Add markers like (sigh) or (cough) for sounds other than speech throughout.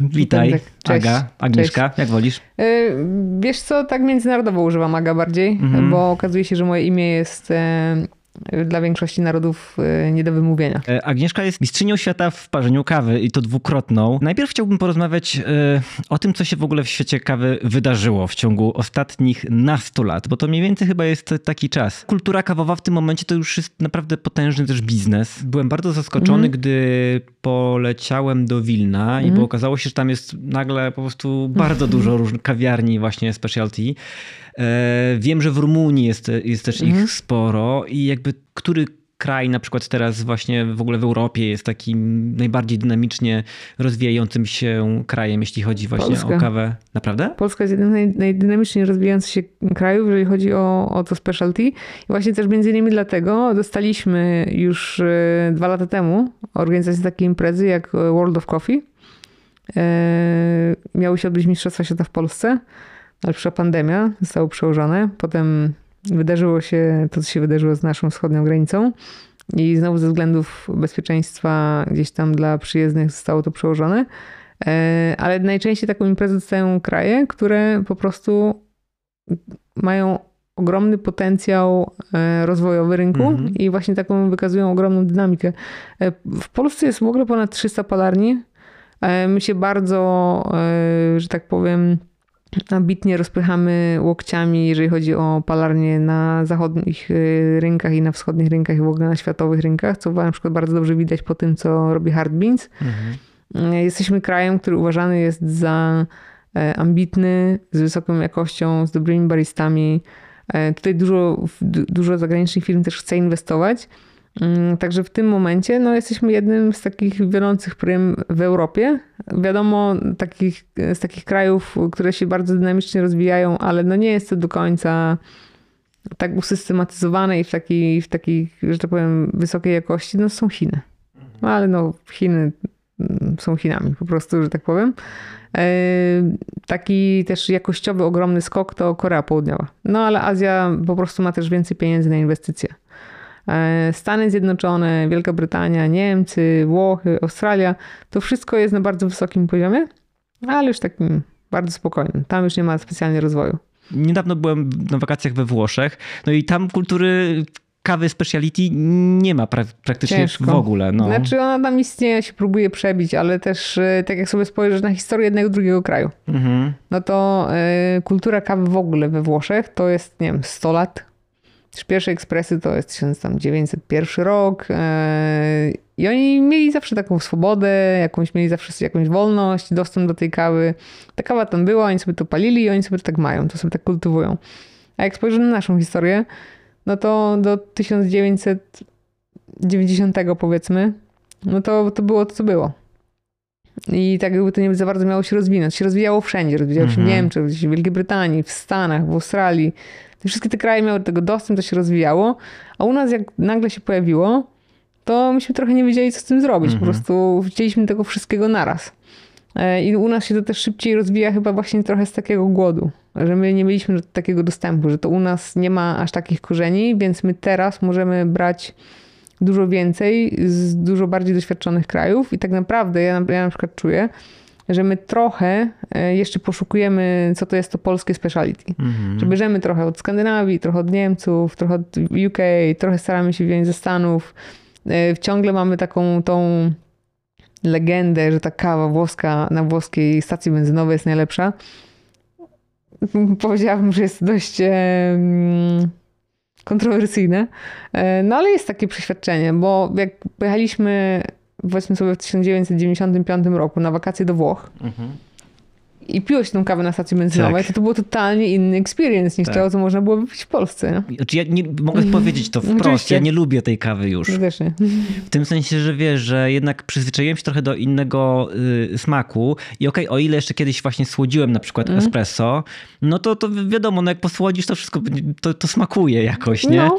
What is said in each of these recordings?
Witaj, Cześć. Aga, Agnieszka, jak wolisz? Y, Wiesz co, tak międzynarodowo używam Aga bardziej, Mhm. bo okazuje się, że moje imię jest e, dla większości narodów e, nie do wymówienia. E, Agnieszka jest mistrzynią świata w parzeniu kawy i to dwukrotną. Najpierw chciałbym porozmawiać e, o tym, co się w ogóle w świecie kawy wydarzyło w ciągu ostatnich nastu lat, bo to mniej więcej chyba jest taki czas. Kultura kawowa w tym momencie to już jest naprawdę potężny też biznes. Byłem bardzo zaskoczony, gdy poleciałem do Wilna i bo okazało się, że tam jest nagle po prostu bardzo dużo (laughs) różnych kawiarni właśnie specialty. E, Wiem, że w Rumunii jest, jest też ich sporo i jakby który kraj na przykład teraz właśnie w ogóle w Europie jest takim najbardziej dynamicznie rozwijającym się krajem, jeśli chodzi właśnie Polska. o kawę. Naprawdę? Polska jest jednym z naj, najdynamiczniej rozwijających się krajów, jeżeli chodzi o, o to specialty. I właśnie też między innymi dlatego dostaliśmy już e, dwa lata temu organizację takiej imprezy jak World of Coffee. E, Miały się odbyć Mistrzostwa Świata w Polsce, ale przyszła pandemia, zostało przełożone. Potem wydarzyło się to, co się wydarzyło z naszą wschodnią granicą. I znowu ze względów bezpieczeństwa gdzieś tam dla przyjezdnych zostało to przełożone. E, Ale najczęściej taką imprezę dostają kraje, które po prostu mają ogromny potencjał e, rozwojowy rynku Mhm. i właśnie taką wykazują ogromną dynamikę. E, W Polsce jest w ogóle ponad 300 palarni. My się bardzo, że tak powiem, ambitnie rozpychamy łokciami, jeżeli chodzi o palarnie na zachodnich e, rynkach i na wschodnich rynkach i w ogóle na światowych rynkach, co na przykład bardzo dobrze widać po tym, co robi Hard Beans. Mhm. Jesteśmy krajem, który uważany jest za e, ambitny, z wysoką jakością, z dobrymi baristami. E, Tutaj dużo, du- dużo zagranicznych firm też chce inwestować. Mm, Także w tym momencie no, jesteśmy jednym z takich wiodących prym w Europie. Wiadomo, takich, z takich krajów, które się bardzo dynamicznie rozwijają, ale no nie jest to do końca tak usystematyzowane i w takiej, w takiej że tak powiem, wysokiej jakości, no są Chiny. No, ale no Chiny mm, są Chinami po prostu, że tak powiem. E, Taki też jakościowy, ogromny skok to Korea Południowa. No ale Azja po prostu ma też więcej pieniędzy na inwestycje. E, Stany Zjednoczone, Wielka Brytania, Niemcy, Włochy, Australia, to wszystko jest na bardzo wysokim poziomie, ale już takim bardzo spokojnym. Tam już nie ma specjalnie rozwoju. Niedawno byłem na wakacjach we Włoszech, no i tam kultury kawy speciality nie ma pra- praktycznie Ciężko. w ogóle. No. Znaczy ona tam istnieje, się próbuje przebić, ale też e, tak jak sobie spojrzysz na historię jednego drugiego kraju, Mhm. no to y, kultura kawy w ogóle we Włoszech to jest, nie wiem, 100 lat. Pierwsze ekspresy to jest 1901 rok. y, I oni mieli zawsze taką swobodę, jakąś mieli zawsze jakąś wolność, dostęp do tej kawy. Ta kawa tam była, oni sobie to palili i oni sobie to tak mają, to sobie tak kultywują. A jak spojrzysz na naszą historię, no to do 1990 powiedzmy, no to, to było to, co było. I tak jakby to nie za bardzo miało się rozwinąć. Się rozwijało wszędzie. Rozwijało się w Mhm. Niemczech, w Wielkiej Brytanii, w Stanach, w Australii. Te wszystkie te kraje miały do tego dostęp, to się rozwijało. A u nas jak nagle się pojawiło, to myśmy trochę nie wiedzieli, co z tym zrobić. Po Mhm. prostu chcieliśmy tego wszystkiego naraz. E, I u nas się to też szybciej rozwija chyba właśnie trochę z takiego głodu, że my nie mieliśmy takiego dostępu, że to u nas nie ma aż takich korzeni, więc my teraz możemy brać dużo więcej z dużo bardziej doświadczonych krajów i tak naprawdę ja, ja na przykład czuję, że my trochę e, jeszcze poszukujemy, co to jest to polskie speciality. Mhm. Że bierzemy trochę od Skandynawii, trochę od Niemców, trochę od UK, trochę staramy się wziąć ze Stanów. E, Ciągle mamy taką tą legendę, że ta kawa włoska na włoskiej stacji benzynowej jest najlepsza. (laughs) Powiedziałabym, że jest dość kontrowersyjne. E, No ale jest takie przeświadczenie, bo jak pojechaliśmy powiedzmy sobie w 1995 roku na wakacje do Włoch Mhm. I piłeś tą kawę na stacji benzynowej, Tak. to to był totalnie inny experience niż Tak. to, co można było wypić w Polsce. Znaczy ja nie, mogę powiedzieć to wprost, Oczywiście. ja nie lubię tej kawy już. Nie. W tym sensie, że wiesz, że jednak przyzwyczaiłem się trochę do innego y, smaku i okej, o ile jeszcze kiedyś właśnie słodziłem na przykład Mhm. espresso, no to, to wiadomo, no jak posłodzisz to wszystko, to, to smakuje jakoś, nie? No.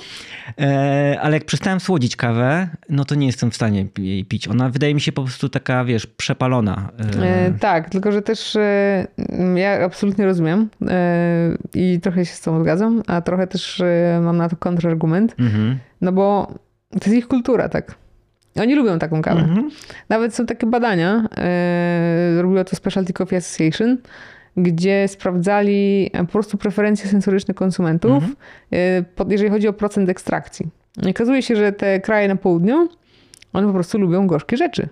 E, ale jak przestałem słodzić kawę, no to nie jestem w stanie jej pić. Ona wydaje mi się po prostu taka, wiesz, przepalona. E, E, tak, tylko że też e, ja absolutnie rozumiem e, i trochę się z tą zgadzam, a trochę też e, mam na to kontrargument, mhm. no bo to jest ich kultura, tak. Oni lubią taką kawę. Mhm. Nawet są takie badania, e, zrobiło to Specialty Coffee Association, gdzie sprawdzali po prostu preferencje sensoryczne konsumentów, pod- jeżeli chodzi o procent ekstrakcji. I okazuje się, że te kraje na południu, one po prostu lubią gorzkie rzeczy.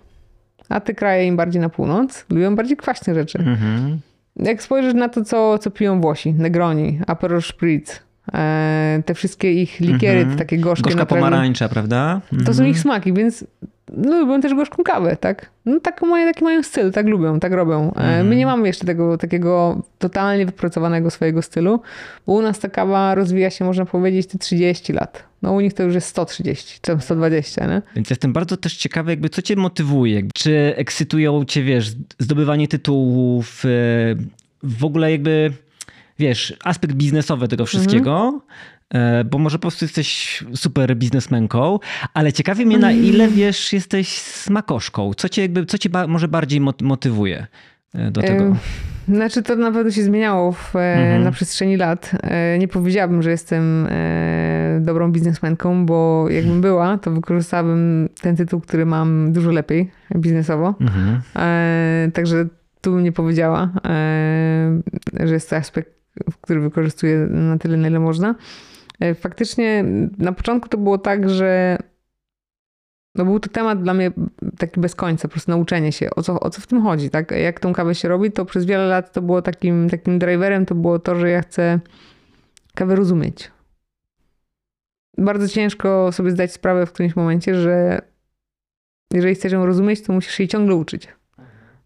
A te kraje im bardziej na północ lubią bardziej kwaśne rzeczy. Mhm. Jak spojrzysz na to, co, co piją Włosi, Negroni, Aperol Spritz, te wszystkie ich likiery, Mhm. te takie gorzkie Gorzka pomarańcza, prawda? to są ich smaki, więc lubią też gorzką kawę, tak? No tak mają, taki mają styl, tak lubią, tak robią. E, My nie mamy jeszcze tego takiego totalnie wypracowanego swojego stylu, bo u nas ta kawa rozwija się, można powiedzieć, te 30 lat. No u nich to już jest 130, czy tam 120, nie? Więc jestem bardzo też ciekawy, jakby co cię motywuje? Czy ekscytują cię, wiesz, zdobywanie tytułów, e, w ogóle jakby, wiesz, aspekt biznesowy tego wszystkiego? E, Bo może po prostu jesteś super biznesmenką, ale ciekawi mnie na ile, wiesz, jesteś smakoszką. Co cię jakby, co cię ba- może bardziej mot- motywuje e, do tego? Znaczy to na pewno się zmieniało w, e, Mhm. na przestrzeni lat. Nie powiedziałabym, że jestem dobrą biznesmenką, bo jakbym była, to wykorzystałabym ten tytuł, który mam dużo lepiej biznesowo. Mhm. Także tu nie powiedziała, że jest to aspekt, który wykorzystuję na tyle, na ile można. E, Faktycznie na początku to było tak, że no był to temat dla mnie taki bez końca, po prostu nauczenie się, o co, o co w tym chodzi, tak? Jak tą kawę się robi, to przez wiele lat to było takim, takim driverem, to było to, że ja chcę kawę rozumieć. Bardzo ciężko sobie zdać sprawę w którymś momencie, że jeżeli chcesz ją rozumieć, to musisz jej ciągle uczyć.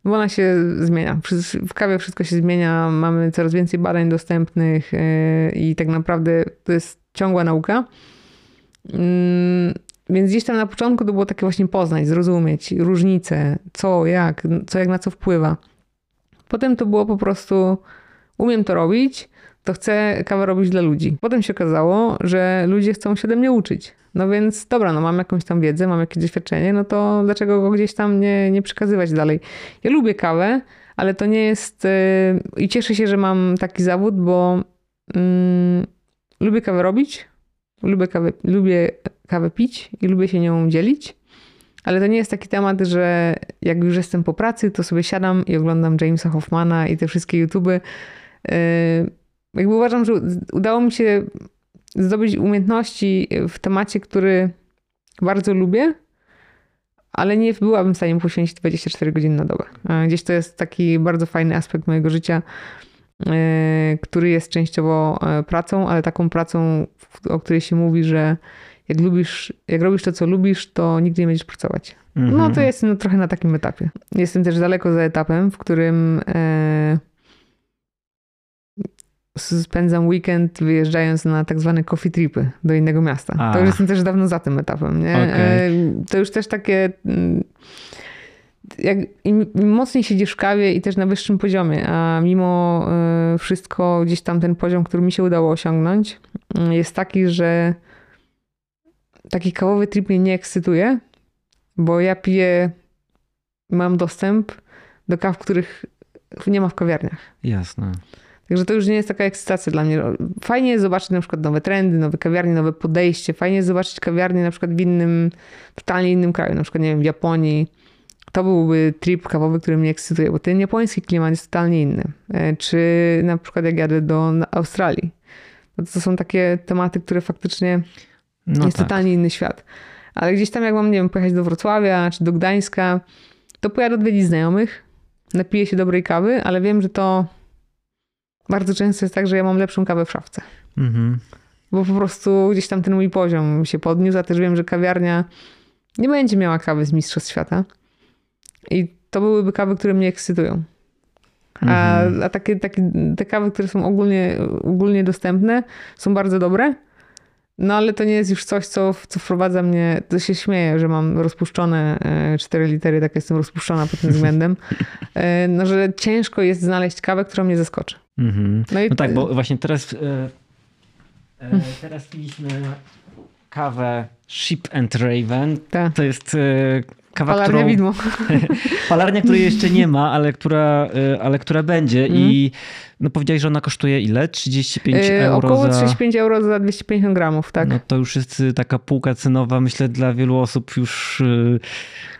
Bo ona się zmienia. W kawie wszystko się zmienia, mamy coraz więcej badań dostępnych yy, i tak naprawdę to jest ciągła nauka. Mm, Więc gdzieś tam na początku to było takie właśnie poznać, zrozumieć różnice, co, jak, co jak na co wpływa. Potem to było po prostu umiem to robić, to chcę kawę robić dla ludzi. Potem się okazało, że ludzie chcą się ode mnie uczyć. No więc dobra, no mam jakąś tam wiedzę, mam jakieś doświadczenie, no to dlaczego go gdzieś tam nie, nie przekazywać dalej? Ja lubię kawę, ale to nie jest... Yy, I cieszę się, że mam taki zawód, bo mm, lubię kawę robić, lubię kawę, lubię kawę pić i lubię się nią dzielić. Ale to nie jest taki temat, że jak już jestem po pracy, to sobie siadam i oglądam Jamesa Hoffmana i te wszystkie YouTuby. Yy, Jakby uważam, że udało mi się zdobyć umiejętności w temacie, który bardzo lubię, ale nie byłabym w stanie poświęcić 24 godziny na dobę. A Gdzieś to jest taki bardzo fajny aspekt mojego życia, yy, który jest częściowo e, pracą, ale taką pracą, o której się mówi, że jak lubisz, jak robisz to, co lubisz, to nigdy nie będziesz pracować. Mhm. No to jestem trochę na takim etapie. Jestem też daleko za etapem, w którym e, spędzam weekend wyjeżdżając na tak zwane coffee tripy do innego miasta. A. To już jestem też dawno za tym etapem. Nie? Okej. E, to już też takie... mm, Jak, im, im mocniej siedzisz w kawie i też na wyższym poziomie, a mimo e, wszystko gdzieś tam ten poziom, który mi się udało osiągnąć, mm, jest taki, że taki kawowy trip mnie nie ekscytuje, bo ja piję, mam dostęp do kaw, których nie ma w kawiarniach. Jasne. Także to już nie jest taka ekscytacja dla mnie. Fajnie jest zobaczyć na przykład nowe trendy, nowe kawiarnie, nowe podejście. Fajnie jest zobaczyć kawiarnię na przykład w innym, totalnie innym kraju, na przykład nie wiem, w Japonii. To byłby trip kawowy, który mnie ekscytuje, bo ten japoński klimat jest totalnie inny. E, Czy na przykład jak jadę do Australii. No to są takie tematy, które faktycznie No jest tak. totalnie inny świat. Ale gdzieś tam, jak mam, nie wiem, pojechać do Wrocławia czy do Gdańska, to pojadę odwiedzić znajomych, napiję się dobrej kawy, ale wiem, że to bardzo często jest tak, że ja mam lepszą kawę w szafce. Mhm. Bo po prostu gdzieś tam ten mój poziom się podniósł, a też wiem, że kawiarnia nie będzie miała kawy z Mistrzostw Świata. I to byłyby kawy, które mnie ekscytują. A, Mhm. a takie, takie, te kawy, które są ogólnie, ogólnie dostępne, są bardzo dobre. No ale to nie jest już coś, co, co wprowadza mnie. To się śmieję, że mam rozpuszczone e, cztery litery, tak jestem rozpuszczona pod tym względem. (laughs) E, No, że ciężko jest znaleźć kawę, która mnie zaskoczy. Mhm. No i No tak, bo właśnie teraz, e, e, teraz piliśmy kawę Ship and Raven. Tak. To jest kawa, Palarnia którą... widmo. (laughs) Palarnia, której jeszcze nie ma, ale która, y, ale która będzie Mhm. i no powiedziałeś, że ona kosztuje ile? 35 Yy, euro Około za... 35 euro za 250 gramów, tak. No to już jest y, taka półka cenowa, myślę, dla wielu osób już y,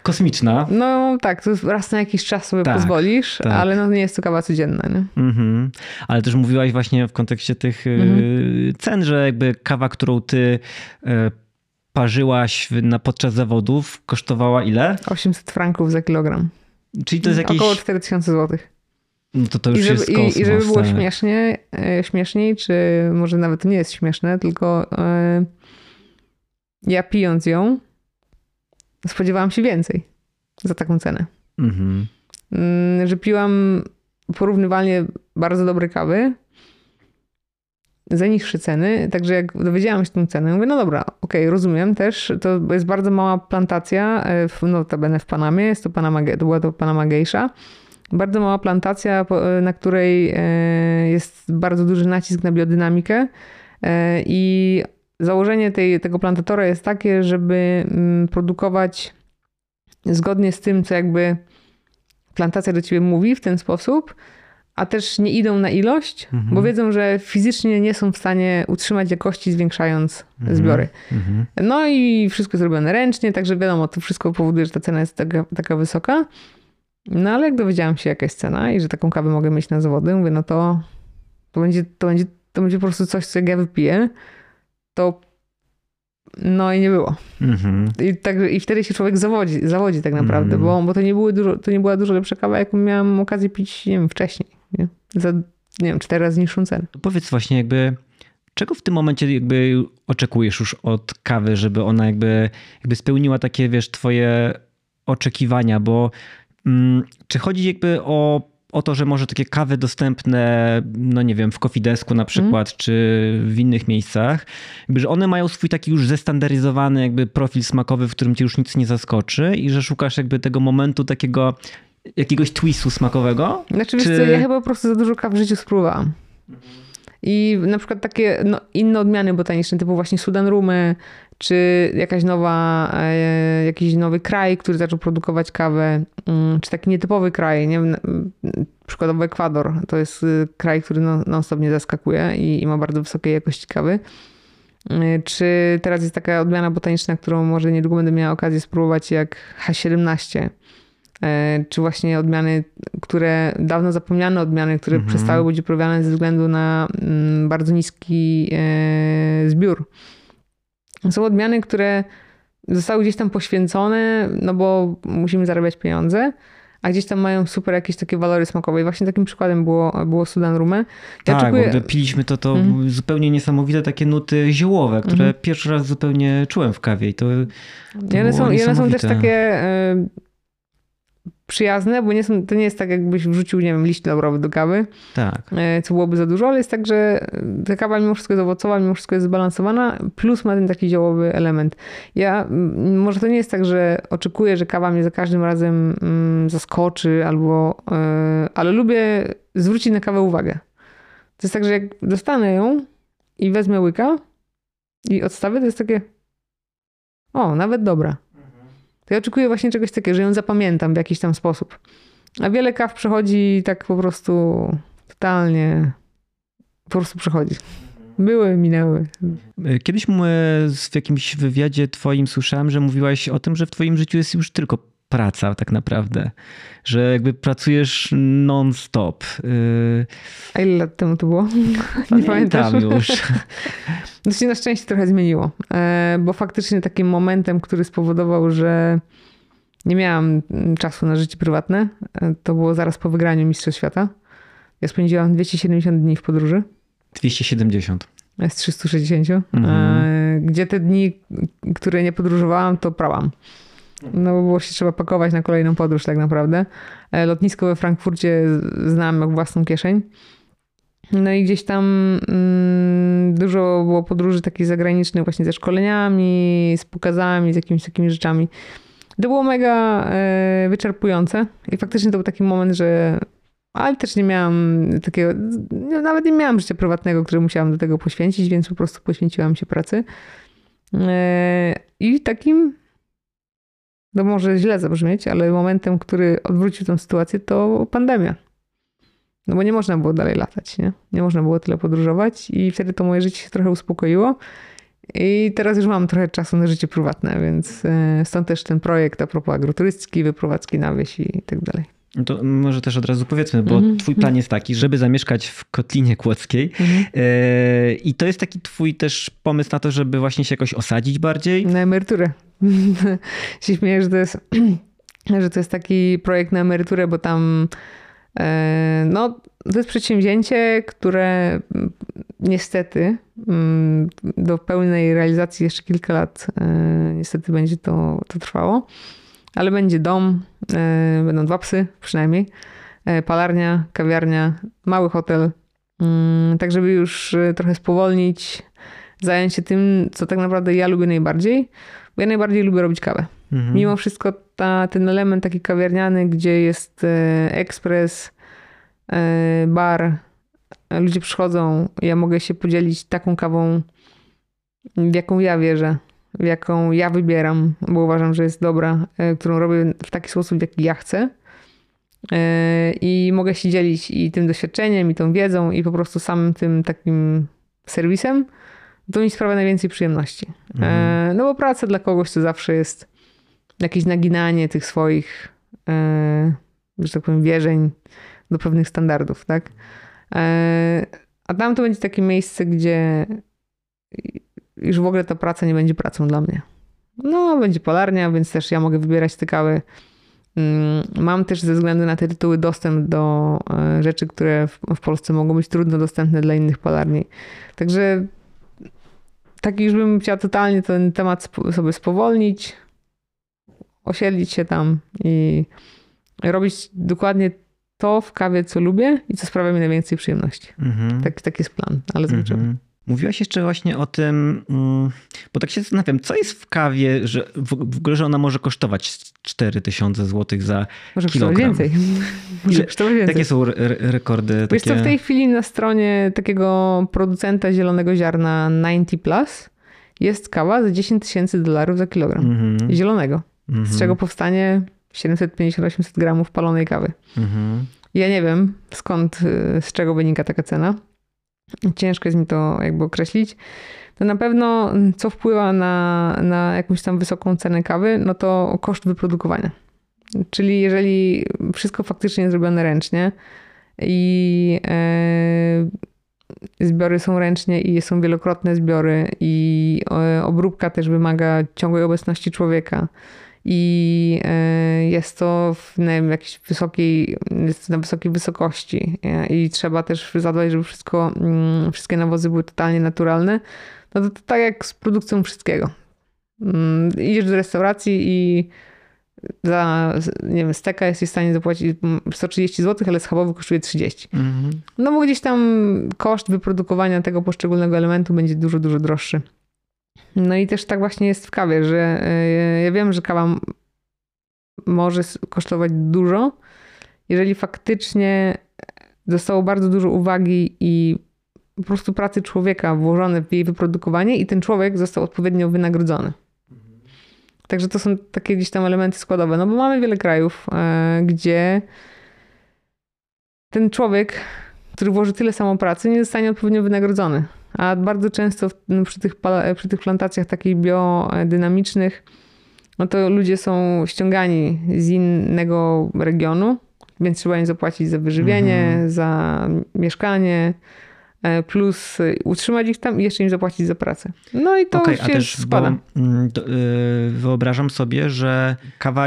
kosmiczna. No tak, to raz na jakiś czas sobie Tak, pozwolisz, tak. ale no nie jest to kawa codzienna, nie? Mhm. Ale też mówiłaś właśnie w kontekście tych y, Mhm. cen, że jakby kawa, którą ty y, parzyłaś na, podczas zawodów, kosztowała ile? 800 franków za kilogram. Czyli to jest jakieś... Około 4000 zł. No to to już I żeby, jest i, kosmos. I żeby było tak. śmiesznie, e, śmieszniej, czy może nawet nie jest śmieszne, tylko e, ja pijąc ją spodziewałam się więcej za taką cenę. Mhm. Mm, Że piłam porównywalnie bardzo dobre kawy za niższe ceny, także jak dowiedziałam się tą cenę, mówię, no dobra, okej, rozumiem też, to jest bardzo mała plantacja, e, w, notabene w Panamie, jest to Panama, to była to Panama Geisha, bardzo mała plantacja, e, na której e, jest bardzo duży nacisk na biodynamikę i założenie tej, tego plantatora jest takie, żeby mm, produkować zgodnie z tym, co jakby plantacja do ciebie mówi w ten sposób, a też nie idą na ilość, Mhm. bo wiedzą, że fizycznie nie są w stanie utrzymać jakości, zwiększając Mhm. zbiory. Mhm. No i wszystko jest robione ręcznie, także wiadomo, to wszystko powoduje, że ta cena jest taka, taka wysoka. No ale jak dowiedziałam się, jaka jest cena i że taką kawę mogę mieć na zawody, mówię, no to, to, będzie, to, będzie, to będzie po prostu coś, co jak ja wypiję, to no i nie było. Mhm. I, tak, I wtedy się człowiek zawodzi, zawodzi tak naprawdę, Mm. bo, bo to, nie były dużo, to nie była dużo lepsza kawa, jaką miałam okazję pić, nie wiem, wcześniej. Nie? Za, nie wiem, cztery razy niższą cenę. To powiedz właśnie jakby, czego w tym momencie jakby oczekujesz już od kawy, żeby ona jakby, jakby spełniła takie, wiesz, twoje oczekiwania, bo mm, czy chodzi jakby o, o to, że może takie kawy dostępne, no nie wiem, w Kofidesku na przykład, czy w innych miejscach, jakby, że one mają swój taki już zestandaryzowany jakby profil smakowy, w którym cię już nic nie zaskoczy i że szukasz jakby tego momentu takiego jakiegoś twistu smakowego? Znaczy, Czy- co, ja chyba po prostu za dużo kaw w życiu spróbowałam. I na przykład takie no, inne odmiany botaniczne, typu właśnie Sudan Rumy, czy jakaś nowa, e, jakiś nowy kraj, który zaczął produkować kawę, mm, czy taki nietypowy kraj, nie wiem, mm, przykładowo Ekwador, to jest y, kraj, który non- non-stop mnie zaskakuje i, i ma bardzo wysokiej jakości kawy. Y, Czy teraz jest taka odmiana botaniczna, którą może niedługo będę miała okazję spróbować, jak H17, E, czy właśnie odmiany, które dawno zapomniane odmiany, które Mhm. przestały być uprawiane ze względu na mm, bardzo niski e, zbiór. Są odmiany, które zostały gdzieś tam poświęcone, no bo musimy zarabiać pieniądze, a gdzieś tam mają super jakieś takie walory smakowe. I właśnie takim przykładem było, było Sudan Rume. Ja tak, oczekuję- piliśmy to, to Mhm. zupełnie niesamowite takie nuty ziołowe, które Mhm. pierwszy raz zupełnie czułem w kawie i to, to I one, są, I one są też takie e, przyjazne, bo nie są, to nie jest tak, jakbyś wrzucił, nie wiem, liść laurowy do kawy, Tak. e, co byłoby za dużo, ale jest tak, że ta kawa mimo wszystko jest owocowa, mimo wszystko jest zbalansowana, plus ma ten taki ziołowy element. Ja, może to nie jest tak, że oczekuję, że kawa mnie za każdym razem mm, zaskoczy, albo, e, ale lubię zwrócić na kawę uwagę. To jest tak, że jak dostanę ją i wezmę łyka i odstawię, to jest takie o, nawet dobra. To ja oczekuję właśnie czegoś takiego, że ją zapamiętam w jakiś tam sposób. A wiele kaw przechodzi tak po prostu totalnie, po prostu przechodzi. Były, minęły. E, Kiedyś m- w jakimś wywiadzie twoim słyszałem, że mówiłaś o tym, że w twoim życiu jest już tylko praca tak naprawdę, że jakby pracujesz non-stop. Yy, A ile lat temu to było? (laughs) Nie? Pamiętam już. To (laughs) się na szczęście trochę zmieniło, e, bo faktycznie takim momentem, który spowodował, że nie miałam czasu na życie prywatne, e, to było zaraz po wygraniu Mistrzostw Świata. Ja spędziłam 270 dni w podróży. 270. z 360, Mhm. gdzie te dni, które nie podróżowałam, to prałam. No bo było się trzeba pakować na kolejną podróż tak naprawdę. E, Lotnisko we Frankfurcie znałam jak własną kieszeń. No i gdzieś tam mm, dużo było podróży takich zagranicznych właśnie ze szkoleniami, z pokazami, z jakimiś takimi rzeczami. To było mega e, wyczerpujące i faktycznie to był taki moment, że ale też nie miałam takiego, no, nawet nie miałam życia prywatnego, które musiałam do tego poświęcić, więc po prostu poświęciłam się pracy. E, I takim To może źle zabrzmieć, ale momentem, który odwrócił tę sytuację, to pandemia. No bo nie można było dalej latać, nie? Nie można było tyle podróżować i wtedy to moje życie się trochę uspokoiło. I teraz już mam trochę czasu na życie prywatne, więc e, stąd też ten projekt a propos agroturystyki, wyprowadzki na wieś i tak dalej. No to może też od razu powiedzmy, bo mm -hmm. twój plan jest taki, żeby zamieszkać w Kotlinie Kłodzkiej mm -hmm. i to jest taki twój też pomysł na to, żeby właśnie się jakoś osadzić bardziej? Na emeryturę. (laughs) się śmieję, że to jest, (clears throat) że to jest taki projekt na emeryturę, bo tam e, no, to jest przedsięwzięcie, które niestety mm, do pełnej realizacji jeszcze kilka lat e, niestety będzie to, to trwało ale będzie dom, e, będą dwa psy przynajmniej, e, palarnia, kawiarnia, mały hotel, mm, tak żeby już e, trochę spowolnić, zająć się tym, co tak naprawdę ja lubię najbardziej, bo ja najbardziej lubię robić kawę. Mhm. Mimo wszystko ta, ten element taki kawiarniany, gdzie jest ekspres, bar, ludzie przychodzą, ja mogę się podzielić taką kawą, w jaką ja wierzę jaką ja wybieram, bo uważam, że jest dobra, e, którą robię w taki sposób, w jaki ja chcę. E, I mogę się dzielić i tym doświadczeniem, i tą wiedzą, i po prostu samym tym takim serwisem. To mi sprawia najwięcej przyjemności. E, mhm. No bo praca dla kogoś to zawsze jest jakieś naginanie tych swoich, że tak powiem, wierzeń do pewnych standardów, tak? A tam to będzie takie miejsce, gdzie już w ogóle ta praca nie będzie pracą dla mnie. No, będzie polarnia, więc też ja mogę wybierać te kawy. Mm, mam też ze względu na te tytuły dostęp do e, rzeczy, które w, Polsce mogą być trudno dostępne dla innych polarni. Także tak już bym chciała totalnie ten temat sobie spowolnić, osiedlić się tam i robić dokładnie to w kawie, co lubię i co sprawia mi najwięcej przyjemności. Mhm. Tak, taki jest plan, ale zobaczymy. Mhm. Mówiłaś jeszcze właśnie o tym, mm, bo tak się zastanawiam, co jest w kawie, że w ogóle, że ona może kosztować 4000 zł za może kilogram. więcej. (laughs) Może kosztować więcej. Jakie są re rekordy? Wiesz takie... co, w tej chwili na stronie takiego producenta zielonego ziarna 90 Plus jest kawa za 10 tysięcy dolarów za kilogram. Mm -hmm. Zielonego. Mm -hmm. Z mhm. czego powstanie 750-800 gramów palonej kawy. Mm -hmm. Ja nie wiem skąd, y, z czego wynika taka cena ciężko jest mi to jakby określić, to na pewno co wpływa na, na jakąś tam wysoką cenę kawy, no to koszt wyprodukowania. Czyli jeżeli wszystko faktycznie jest zrobione ręcznie i e, zbiory są ręcznie i są wielokrotne zbiory i e, obróbka też wymaga ciągłej obecności człowieka, i e, jest to w nie wiem, jakiejś wysokiej, jest na wysokiej wysokości i trzeba też zadbać, żeby wszystko, mm, wszystkie nawozy były totalnie naturalne. No to, to tak jak z produkcją wszystkiego. Mm, idziesz do restauracji i za, nie wiem, steka jesteś w stanie zapłacić 130 zł, ale schabowy kosztuje 30. Mhm. No bo gdzieś tam koszt wyprodukowania tego poszczególnego elementu będzie dużo, dużo droższy. No i też tak właśnie jest w kawie, że e, ja wiem, że kawa może kosztować dużo, jeżeli faktycznie zostało bardzo dużo uwagi i po prostu pracy człowieka włożone w jej wyprodukowanie i ten człowiek został odpowiednio wynagrodzony. Także to są takie gdzieś tam elementy składowe. No bo mamy wiele krajów, e, gdzie ten człowiek, który włoży tyle samo pracy, nie zostanie odpowiednio wynagrodzony. A bardzo często no, przy tych, przy tych plantacjach takich biodynamicznych, no to ludzie są ściągani z innego regionu, więc trzeba im zapłacić za wyżywienie, mhm. za mieszkanie, e, plus utrzymać ich tam i jeszcze im zapłacić za pracę. No i to okay, się a też składa. Bo, mm, yy, wyobrażam sobie, że kawa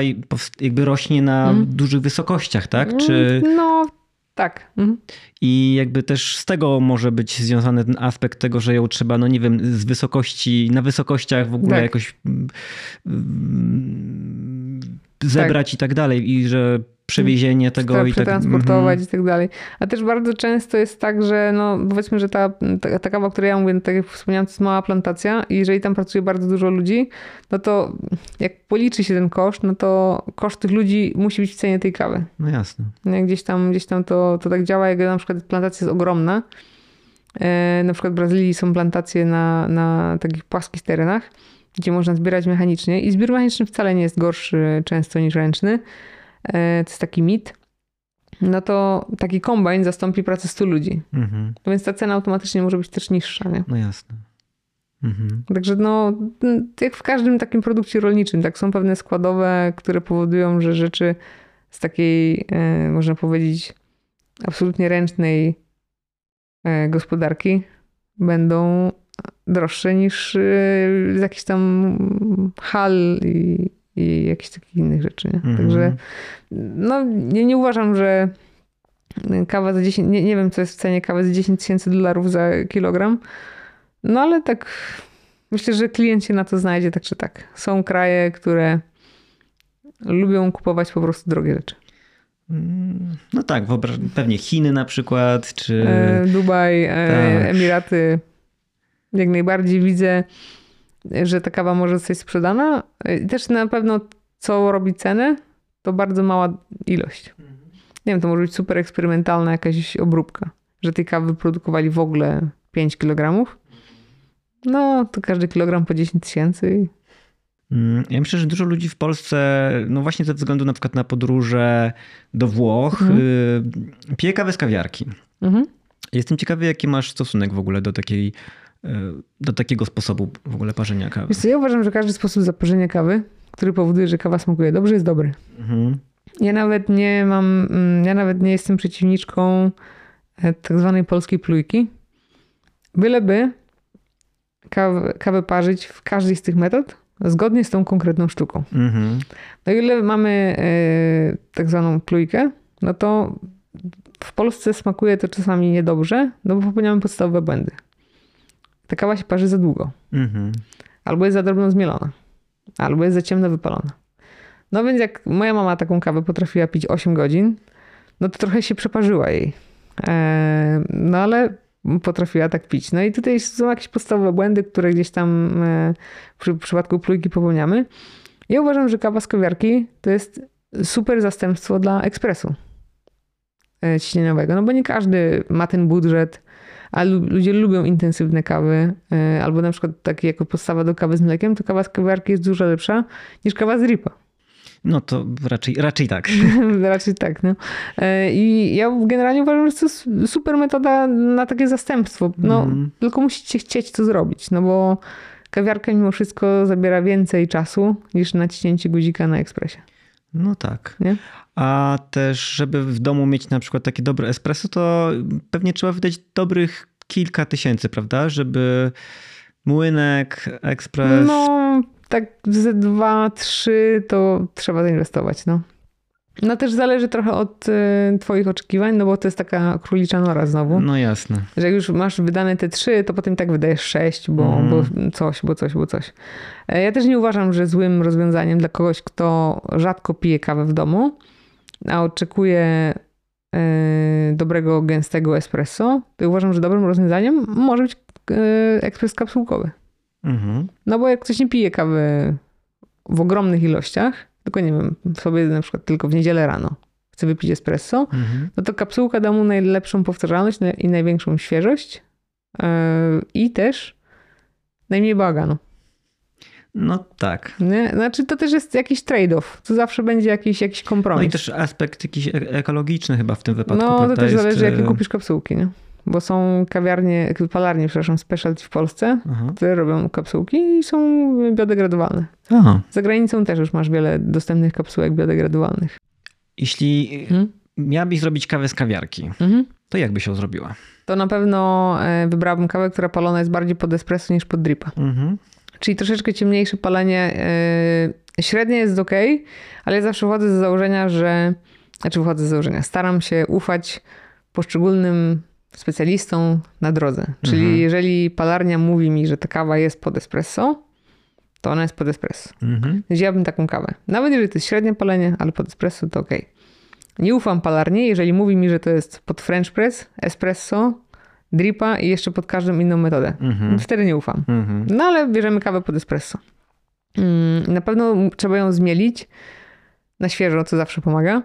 jakby rośnie na mm. dużych wysokościach, tak? Czy... No tak. Mhm. I jakby też z tego może być związany ten aspekt tego, że ją trzeba, no nie wiem, z wysokości, na wysokościach w ogóle tak. jakoś mm, mm, zebrać tak. i tak dalej. I że przewiezienie tego i tak transportować mm -hmm. i tak dalej. A też bardzo często jest tak, że no powiedzmy, że ta, ta, ta kawa, o której ja mówię, tak jak wspomniałam, to jest mała plantacja i jeżeli tam pracuje bardzo dużo ludzi, no to jak policzy się ten koszt, no to koszt tych ludzi musi być w cenie tej kawy. No jasne. Gdzieś tam, gdzieś tam to, to tak działa, jak na przykład plantacja jest ogromna, e, na przykład w Brazylii są plantacje na, na takich płaskich terenach, gdzie można zbierać mechanicznie. I zbiór mechaniczny wcale nie jest gorszy często niż ręczny. E, to jest taki mit. No to taki kombajn zastąpi pracę 100 ludzi. Mhm. No więc ta cena automatycznie może być też niższa, nie? No jasne. Mhm. Także no, jak w każdym takim produkcie rolniczym, tak są pewne składowe, które powodują, że rzeczy z takiej, e, można powiedzieć, absolutnie ręcznej e, gospodarki będą droższe niż z jakichś tam hal i, i jakichś takich innych rzeczy. Nie? Mhm. Także no, nie, nie uważam, że kawa za 10, nie, nie wiem co jest w cenie kawy za 10 tysięcy dolarów za kilogram, no ale tak myślę, że klient się na to znajdzie tak czy tak. Są kraje, które lubią kupować po prostu drogie rzeczy. Mm, No tak, pewnie Chiny na przykład, czy... E, Dubaj, e, tak. Emiraty. Jak najbardziej widzę, że ta kawa może zostać sprzedana. I też na pewno co robi cenę, to bardzo mała ilość. Nie wiem, to może być super eksperymentalna jakaś obróbka, że tej kawy wyprodukowali w ogóle 5 kg. No, to każdy kilogram po 10 tysięcy. Mm, Ja myślę, że dużo ludzi w Polsce, no właśnie ze względu na przykład na podróże do Włoch, Mhm. y, pije kawę z kawiarki. Mhm. Jestem ciekawy, jaki masz stosunek w ogóle do takiej, do takiego sposobu w ogóle parzenia kawy. Wiesz co, ja uważam, że każdy sposób zaparzenia kawy, który powoduje, że kawa smakuje dobrze, jest dobry. Mhm. Ja nawet nie mam, mm, ja nawet nie jestem przeciwniczką e, tak zwanej polskiej plujki. Byleby kawę, kawę parzyć w każdej z tych metod zgodnie z tą konkretną sztuką. Mhm. No ile mamy e, tak zwaną plujkę, no to w Polsce smakuje to czasami niedobrze, no bo popełniamy podstawowe błędy. Ta kawa się parzy za długo. Mhm. Albo jest za drobno zmielona, albo jest za ciemno wypalona. No więc jak moja mama taką kawę potrafiła pić 8 godzin, no to trochę się przeparzyła jej. Eee, no ale potrafiła tak pić. No i tutaj są jakieś podstawowe błędy, które gdzieś tam e, przy w przypadku plujki popełniamy. Ja uważam, że kawa z kawiarki to jest super zastępstwo dla ekspresu e, ciśnieniowego, no bo nie każdy ma ten budżet, a lu- ludzie lubią intensywne kawy, e, albo na przykład takie jako podstawa do kawy z mlekiem, to kawa z kawiarki jest dużo lepsza niż kawa z ripa. No to raczej, raczej tak. (laughs) Raczej tak, no. E, I ja generalnie uważam, że to jest super metoda na takie zastępstwo. No, Mhm. tylko musicie chcieć to zrobić, no bo kawiarka mimo wszystko zabiera więcej czasu niż naciśnięcie guzika na ekspresie. No tak. Nie? A też, żeby w domu mieć na przykład takie dobre espresso, to pewnie trzeba wydać dobrych kilka tysięcy, prawda? Żeby młynek, ekspres... No, tak ze dwa, trzy to trzeba zainwestować, no. No też zależy trochę od y, twoich oczekiwań, no bo to jest taka królicza nora znowu. No jasne. Że jak już masz wydane te trzy, to potem tak wydajesz sześć, bo, Mhm. bo coś, bo coś, bo coś. E, Ja też nie uważam, że złym rozwiązaniem dla kogoś, kto rzadko pije kawę w domu, a oczekuje e, dobrego, gęstego espresso, to uważam, że dobrym rozwiązaniem może być e, ekspres kapsułkowy. Mhm. No bo jak ktoś nie pije kawy w ogromnych ilościach, tylko nie wiem, sobie na przykład tylko w niedzielę rano chce wypić espresso, Mhm. no to kapsułka da mu najlepszą powtarzalność i największą świeżość yy, i też najmniej bałaganu. No tak. Nie? Znaczy to też jest jakiś trade-off. To zawsze będzie jakiś, jakiś No kompromis. i też aspekt jakiś e- ekologiczny chyba w tym wypadku, no to też jest, zależy jakie e, kupisz kapsułki, nie? Bo są kawiarnie, palarnie, przepraszam, specialty w Polsce, Aha. które robią kapsułki i są biodegradowalne. Aha. Za granicą też już masz wiele dostępnych kapsułek biodegradowalnych. Jeśli Mhm. miałabyś zrobić kawę z kawiarki, Mhm. to jak byś ją zrobiła? To na pewno e, wybrałabym kawę, która palona jest bardziej pod espresso niż pod dripa. Mhm. Czyli troszeczkę ciemniejsze palenie. Yy, średnie jest ok, ale ja zawsze wychodzę z założenia, że. Znaczy, wychodzę z założenia. Staram się ufać poszczególnym specjalistom na drodze. Czyli Mhm. jeżeli palarnia mówi mi, że ta kawa jest pod espresso, to ona jest pod espresso. Mhm. Więc ja bym taką kawę. Nawet jeżeli to jest średnie palenie, ale pod espresso, to ok. Nie ufam palarni, jeżeli mówi mi, że to jest pod French press, espresso, dripa i jeszcze pod każdą inną metodę. Mhm. Wtedy nie ufam. Mhm. No ale bierzemy kawę pod espresso. Mm, Na pewno trzeba ją zmielić na świeżo, co zawsze pomaga.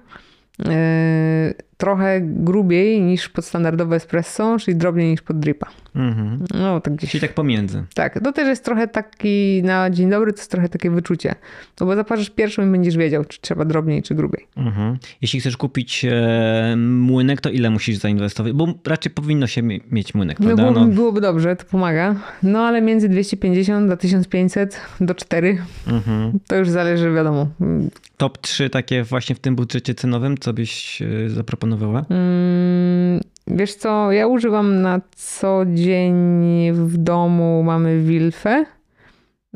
Yy, trochę grubiej niż pod standardowe espresso, czyli drobniej niż pod dripa. Mhm. No, tak gdzieś. Czyli tak pomiędzy. Tak, to też jest trochę taki, na dzień dobry to jest trochę takie wyczucie. No bo zaparzysz pierwszą i będziesz wiedział, czy trzeba drobniej, czy grubiej. Mhm. Jeśli chcesz kupić e, młynek, to ile musisz zainwestować? Bo raczej powinno się mie- mieć młynek, No, prawda? było, byłoby dobrze, to pomaga. No ale między 250 a 1500 do 4 Mhm. to już zależy, wiadomo. Top 3 takie właśnie w tym budżecie cenowym, co byś e, zaproponowała? Mm, wiesz co, ja używam na co dzień w domu, mamy Wilfę.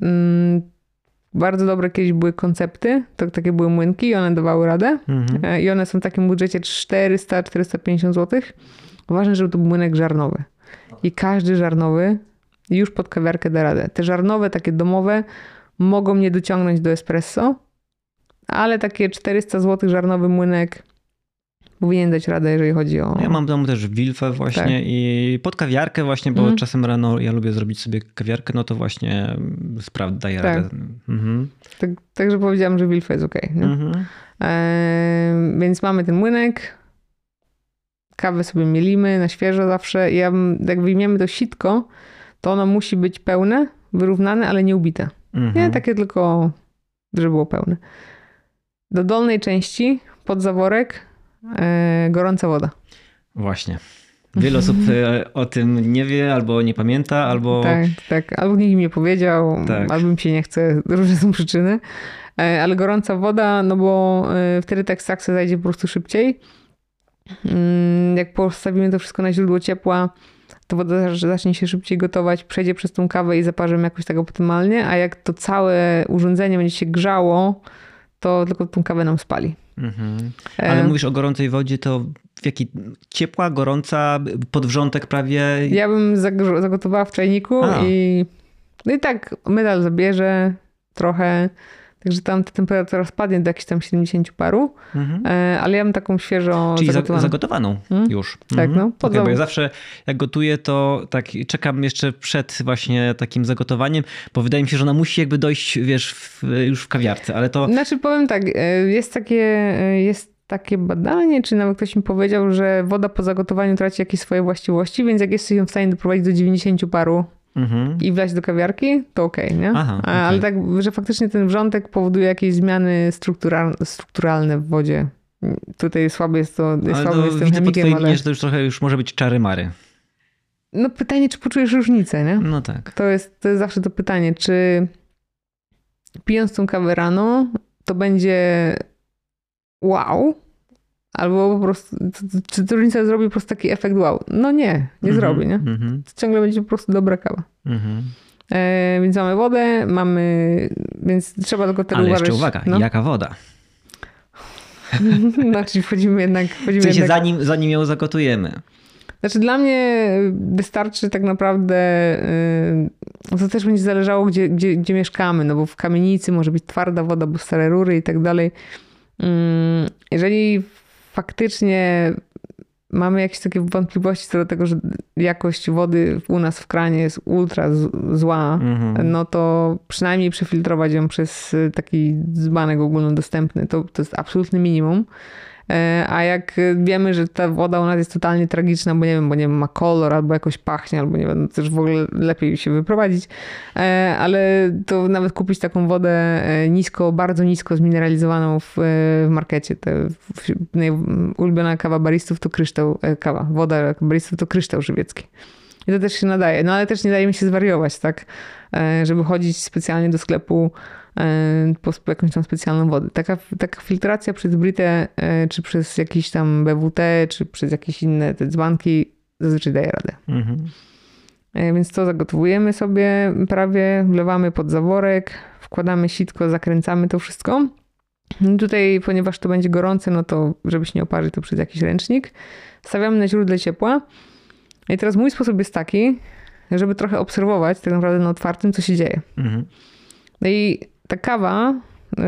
Mm, bardzo dobre kiedyś były koncepty, to takie były młynki i one dawały radę. Mhm. E, I one są w takim budżecie 400-450 zł. Ważne, żeby to był młynek żarnowy. I każdy żarnowy już pod kawiarkę da radę. Te żarnowe, takie domowe, mogą mnie dociągnąć do espresso, ale takie 400 zł żarnowy młynek powinien dać radę, jeżeli chodzi o... Ja mam w domu też wilfę właśnie Tak. i pod kawiarkę właśnie, bo Mhm. czasem rano ja lubię zrobić sobie kawiarkę, no to właśnie mm, spraw daje Tak. radę. Mhm. Tak, także powiedziałam, że Wilfa jest ok. Mhm. więc mamy ten młynek. Kawę sobie mielimy na świeżo zawsze. Ja, jak wyjmiemy to sitko, to ono musi być pełne, wyrównane, ale nie ubite. Mhm. Nie takie tylko, żeby było pełne. Do dolnej części, pod zaworek, e, gorąca woda. Właśnie. Wiele osób e, o tym nie wie, albo nie pamięta, albo... Tak, tak. Albo nikt mi nie powiedział, Tak. albo mi się nie chce, (laughs) różne są przyczyny. E, Ale gorąca woda, no bo e, wtedy tak saksa zajdzie po prostu szybciej. Mm, Jak postawimy to wszystko na źródło ciepła, to woda zac- zacznie się szybciej gotować, przejdzie przez tą kawę i zaparzymy jakoś tak optymalnie, a jak to całe urządzenie będzie się grzało, to tylko tą kawę nam spali. Mhm. E, Ale mówisz o gorącej wodzie, to w jaki... Ciepła, gorąca, podwrzątek prawie? Ja bym zagotowała w czajniku A. i no i tak medal zabierze trochę, także tam ta temperatura spadnie do jakichś tam 70 paru, Mhm. e, ale ja mam taką świeżo Czyli za- zagotowaną. zagotowaną Mhm. już. Tak, no, pod Okej, bo ja zawsze jak gotuję, to tak czekam jeszcze przed właśnie takim zagotowaniem, bo wydaje mi się, że ona musi jakby dojść, wiesz, w, już w kawiarce, ale to... Znaczy powiem tak, e, jest takie, e, jest takie badanie, czy nawet ktoś mi powiedział, że woda po zagotowaniu traci jakieś swoje właściwości, więc jak jesteś ją w stanie doprowadzić do 90 paru Mhm. i wlać do kawiarki, to okej, nie? Aha, okej. Ale tak, że faktycznie ten wrzątek powoduje jakieś zmiany struktural, strukturalne w wodzie. Tutaj słaby jest to, Ale słaby to jest widzę po chemikiem, twojej ale... że to już trochę już może być czary-mary. No pytanie, czy poczujesz różnicę, nie? No tak. To jest, to jest zawsze to pytanie, czy pijąc tą kawę rano, to będzie wow, albo po prostu, czy różnica zrobi po prostu taki efekt wow? No nie, nie Mhm, zrobi, nie? Mhm. To ciągle będzie po prostu dobra kawa. Mhm. E, więc mamy wodę, mamy, więc trzeba tylko teraz Ale uważać. jeszcze uwaga, no. jaka woda? (laughs) Znaczy wchodzimy jednak, W wchodzimy sensie jednak zanim, zanim ją zagotujemy. Znaczy dla mnie wystarczy tak naprawdę, yy, to też będzie zależało, gdzie, gdzie, gdzie mieszkamy, no bo w kamienicy może być twarda woda, bo stare rury i tak dalej. Yy, Jeżeli faktycznie mamy jakieś takie wątpliwości co do tego, że jakość wody u nas w kranie jest ultra zła, Mhm. no to przynajmniej przefiltrować ją przez y, taki dzbanek ogólnodostępny. To, to jest absolutny minimum. E, A jak wiemy, że ta woda u nas jest totalnie tragiczna, bo nie wiem, bo nie ma kolor, albo jakoś pachnie, albo nie wiem, też w ogóle lepiej się wyprowadzić, E, ale to nawet kupić taką wodę e, nisko, bardzo nisko zmineralizowaną w, w markecie. Te, w, ulubiona kawa baristów to kryształ, kawa, woda baristów to kryształ żywiecki. I to też się nadaje. No ale też nie daje mi się zwariować, tak? Żeby chodzić specjalnie do sklepu po sp- jakąś tam specjalną wodę. Taka, taka filtracja przez Britę, e, czy przez jakiś tam BWT, czy przez jakieś inne te dzbanki zazwyczaj daje radę. Mhm. E, Więc to zagotowujemy sobie prawie, wlewamy pod zaworek, wkładamy sitko, zakręcamy to wszystko. I Tutaj, ponieważ to będzie gorące, no to żeby się nie oparzyć, to przez jakiś ręcznik. Stawiamy na źródle ciepła. I teraz mój sposób jest taki, żeby trochę obserwować tak naprawdę na otwartym, co się dzieje. Mhm. No i ta kawa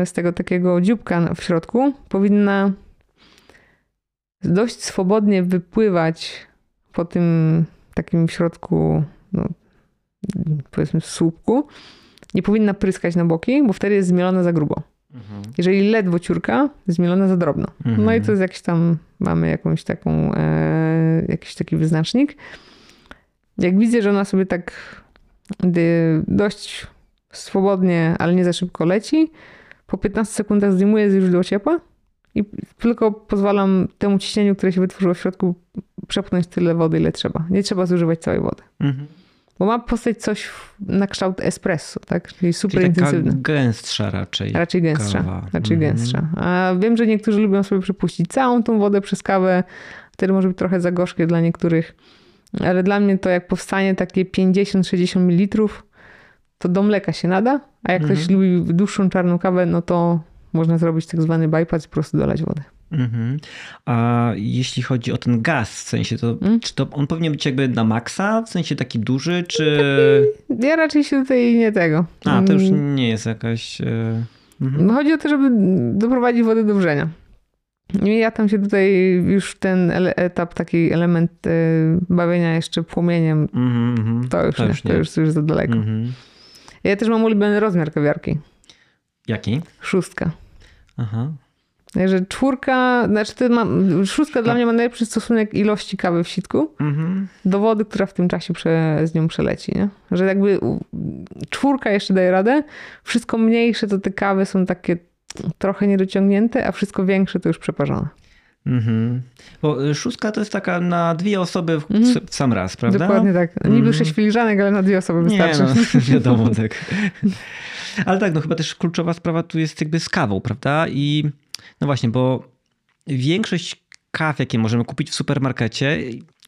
z tego takiego dzióbka w środku powinna dość swobodnie wypływać po tym takim w środku, no, powiedzmy słupku. Nie powinna pryskać na boki, bo wtedy jest zmielona za grubo. Jeżeli ledwo ciurka, zmielona za drobno. No i Mhm. to jest jakiś tam, mamy jakąś taką, e, jakiś taki wyznacznik. Jak widzę, że ona sobie tak dość swobodnie, ale nie za szybko leci, po 15 sekundach zdejmuję z źródła ciepła i tylko pozwalam temu ciśnieniu, które się wytworzyło w środku, przepchnąć tyle wody, ile trzeba. Nie trzeba zużywać całej wody. Mhm. Bo ma powstać coś na kształt espresso, tak? Czyli super Czyli taka intensywne. gęstsza raczej. Raczej gęstsza. kawa. Raczej Mhm. gęstsza. A wiem, że niektórzy lubią sobie przepuścić całą tą wodę przez kawę. Wtedy może być trochę za gorzkie dla niektórych. Ale dla mnie to jak powstanie takie 50-60 ml, to do mleka się nada. A jak ktoś Mhm. lubi dłuższą czarną kawę, no to można zrobić tak zwany bypass i po prostu dolać wodę. Mhm. A jeśli chodzi o ten gaz, w sensie to, Mm. czy to on powinien być jakby na maksa, w sensie taki duży, czy... Ja raczej się tutaj nie tego. A, to już Mm, nie jest jakaś... e, Mhm. No chodzi o to, żeby doprowadzić wodę do wrzenia. I ja tam się tutaj już ten etap, taki element e, bawienia jeszcze płomieniem, Mhm, mhm. to już, nie, to już, to już za daleko. Ja też mam ulubiony rozmiar kawiarki. Jaki? Szóstka. Aha. Także czwórka, znaczy to ma, szóstka dla mnie ma najlepszy stosunek ilości kawy w sitku Mhm. do wody, która w tym czasie prze, z nią przeleci. Nie? Że jakby czwórka jeszcze daje radę, wszystko mniejsze to te kawy są takie trochę niedociągnięte, a wszystko większe to już przeparzone. Mhm. Bo y, szóstka to jest taka na dwie osoby w, Mhm. sam raz, prawda? Dokładnie tak. Niby Mhm. sześć filiżanek, ale na dwie osoby Nie, wystarczy. no, (laughs) (laughs) wiadomo, tak. (laughs) Ale tak, no chyba też kluczowa sprawa tu jest jakby z kawą, prawda? I no właśnie, bo większość kaw, jakie możemy kupić w supermarkecie,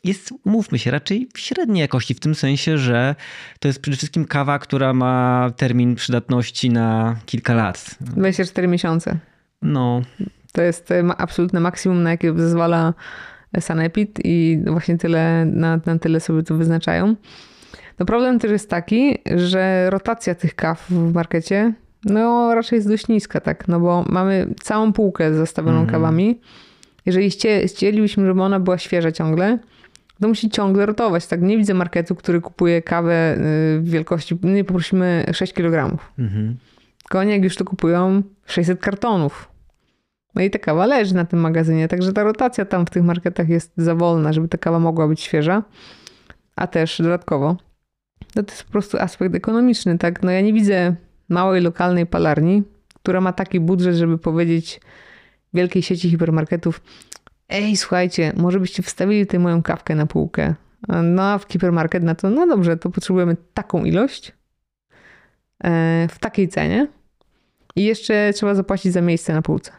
jest, mówmy się, raczej średniej jakości, w tym sensie, że to jest przede wszystkim kawa, która ma termin przydatności na kilka lat. 24 miesiące. No, To jest e, absolutne maksimum, na jakie zezwala Sanepid i właśnie tyle, na, na tyle sobie to wyznaczają. No problem też jest taki, że rotacja tych kaw w markecie no raczej jest dość niska, tak? No bo mamy całą półkę zastawioną Mhm. kawami. Jeżeli chcie, chcielibyśmy, żeby ona była świeża ciągle, to musi ciągle rotować. Tak, nie widzę marketu, który kupuje kawę y, w wielkości, nie poprosimy 6 kg. mhm. Oni jak już to kupują 600 kartonów. No i ta kawa leży na tym magazynie, także ta rotacja tam w tych marketach jest za wolna, żeby ta kawa mogła być świeża. A też dodatkowo, no to jest po prostu aspekt ekonomiczny, tak? No ja nie widzę małej lokalnej palarni, która ma taki budżet, żeby powiedzieć wielkiej sieci hipermarketów ej, słuchajcie, może byście wstawili tę moją kawkę na półkę. No a w hipermarket na to, no dobrze, to potrzebujemy taką ilość, e, w takiej cenie i jeszcze trzeba zapłacić za miejsce na półce.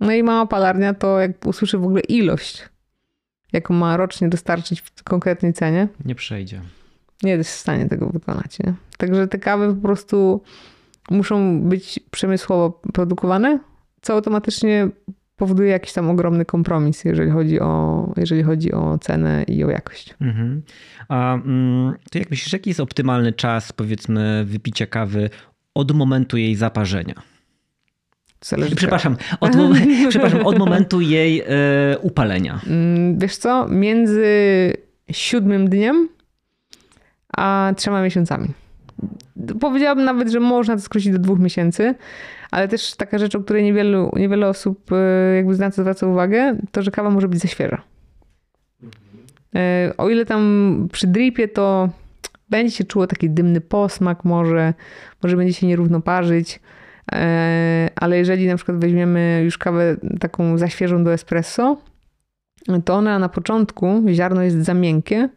No i mała palarnia to jak usłyszy w ogóle ilość, jaką ma rocznie dostarczyć w konkretnej cenie, nie przejdzie. nie jest w stanie tego wykonać. Nie? Także te kawy po prostu muszą być przemysłowo produkowane, co automatycznie powoduje jakiś tam ogromny kompromis, jeżeli chodzi o, jeżeli chodzi o cenę i o jakość. Mhm. A mm, to jak myślisz, jaki jest optymalny czas, powiedzmy, wypicia kawy od momentu jej zaparzenia? Zależy Przepraszam, (laughs) od, przepraszam, od momentu jej e, upalenia. Mm, Wiesz co? Między siódmym dniem a trzema miesiącami. Powiedziałabym nawet, że można to skrócić do dwóch miesięcy, ale też taka rzecz, o której niewielu, niewiele osób e, jakby na to zwraca uwagę, to że kawa może być za świeża. E, O ile tam przy dripie to będzie się czuło taki dymny posmak może, może będzie się nierówno parzyć, ale jeżeli na przykład weźmiemy już kawę taką za świeżą do espresso, to ona na początku, ziarno jest za miękkie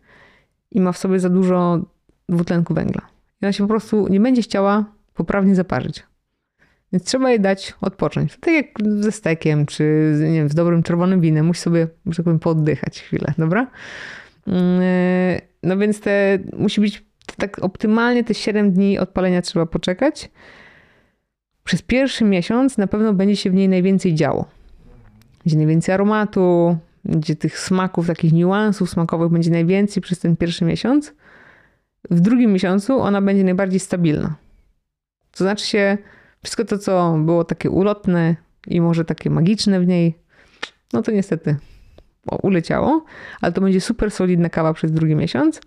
i ma w sobie za dużo dwutlenku węgla. I ona się po prostu nie będzie chciała poprawnie zaparzyć. Więc trzeba jej dać odpocząć. Tak jak ze stekiem, czy nie wiem, z dobrym czerwonym winem. Musi sobie, że tak powiem, pooddychać chwilę, dobra? Mm, e, No więc te, musi być tak optymalnie te 7 dni odpalenia trzeba poczekać. Przez pierwszy miesiąc na pewno będzie się w niej najwięcej działo. Będzie najwięcej aromatu, będzie tych smaków, takich niuansów smakowych będzie najwięcej przez ten pierwszy miesiąc. W drugim miesiącu ona będzie najbardziej stabilna. To znaczy się, wszystko to, co było takie ulotne i może takie magiczne w niej, no to niestety uleciało, ale to będzie super solidna kawa przez drugi miesiąc.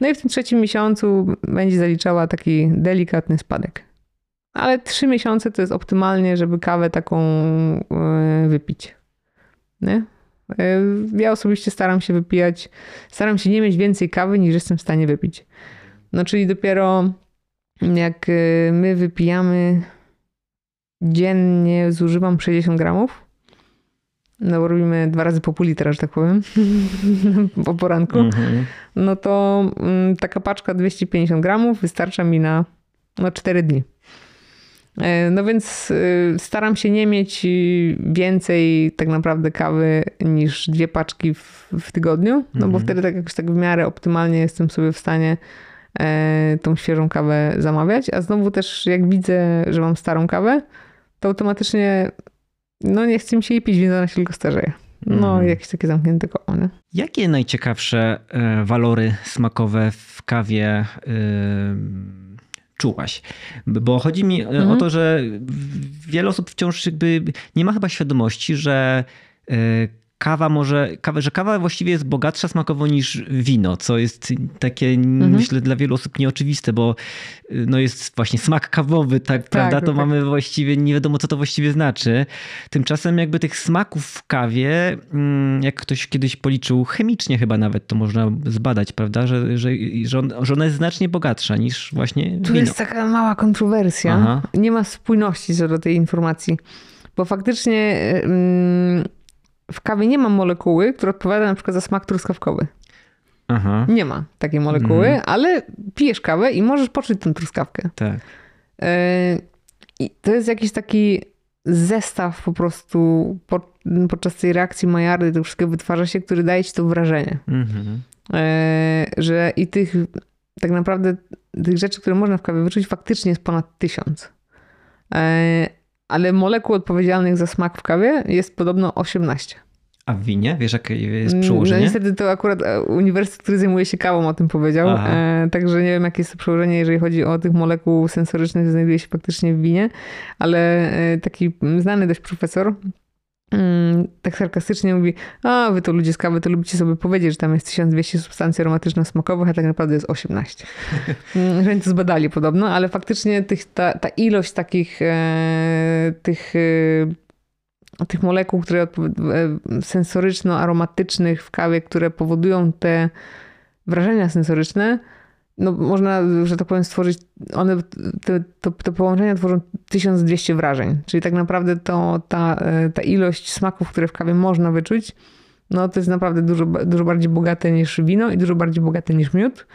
No i w tym trzecim miesiącu będzie zaliczała taki delikatny spadek. Ale trzy miesiące to jest optymalnie, żeby kawę taką e, wypić. Nie? E, ja osobiście staram się wypijać, staram się nie mieć więcej kawy niż jestem w stanie wypić. No czyli dopiero jak e, my wypijamy dziennie, zużywam 60 gramów. No bo robimy dwa razy po pół litra, że tak powiem, (laughs) po poranku. Mhm. No to mm, taka paczka 250 gramów wystarcza mi na no, 4 dni. E, No więc y, staram się nie mieć y, więcej tak naprawdę kawy niż dwie paczki w, w tygodniu, no bo Mhm. wtedy tak jakoś tak w miarę optymalnie jestem sobie w stanie e, tą świeżą kawę zamawiać, a znowu też jak widzę, że mam starą kawę, to automatycznie no nie chce mi się jej pić, więc ona się tylko starzeje. No Mhm. jakieś takie zamknięte koło, nie? Jakie najciekawsze e, walory smakowe w kawie e, czułaś? Bo chodzi mi e, o Mhm. to, że wiele osób wciąż jakby nie ma chyba świadomości, że e, kawa może, kawa, że kawa właściwie jest bogatsza smakowo niż wino, co jest takie Mhm. myślę dla wielu osób nieoczywiste, bo e, no jest właśnie smak kawowy, tak, prawda? To tak. mamy właściwie, nie wiadomo co to właściwie znaczy. Tymczasem jakby tych smaków w kawie, mm, jak ktoś kiedyś policzył, chemicznie chyba nawet to można zbadać, prawda? Że, że, że, on, że ona jest znacznie bogatsza niż właśnie Tu wino. jest taka mała kontrowersja. Aha. Nie ma spójności co do tej informacji, bo faktycznie mm, w kawie nie ma molekuły, która odpowiada na przykład za smak truskawkowy. Aha, Nie ma takiej molekuły, Mhm. ale pijesz kawę i możesz poczuć tę truskawkę. tak. Yy, I to jest jakiś taki zestaw po prostu po, podczas tej reakcji Maillard tego wszystkiego wytwarza się, który daje ci to wrażenie. Mhm. E, że i tych tak naprawdę tych rzeczy, które można w kawie wyczuć, faktycznie jest ponad tysiąc. Ale molekuł odpowiedzialnych za smak w kawie jest podobno 18. A w winie? Wiesz, jakie jest No przełożenie? niestety to akurat e, uniwersytet, który zajmuje się kawą o tym powiedział, e, także nie wiem jakie jest to przełożenie, jeżeli chodzi o tych molekuł sensorycznych, znajduje się faktycznie w winie, ale e, taki znany dość profesor mm, tak sarkastycznie mówi, a wy to ludzie z kawy, to lubicie sobie powiedzieć, że tam jest 1200 substancji aromatyczno-smakowych, a tak naprawdę jest 18. (laughs) Mm, że oni to zbadali podobno, ale faktycznie tych, ta, ta ilość takich e, tych e, tych molekuł, które e, sensoryczno-aromatycznych w kawie, które powodują te wrażenia sensoryczne, no można, że tak powiem, stworzyć, one, te, to, te połączenia tworzą 1200 wrażeń, czyli tak naprawdę to, ta, e, ta ilość smaków, które w kawie można wyczuć, no to jest naprawdę dużo, dużo bardziej bogate niż wino i dużo bardziej bogate niż miód,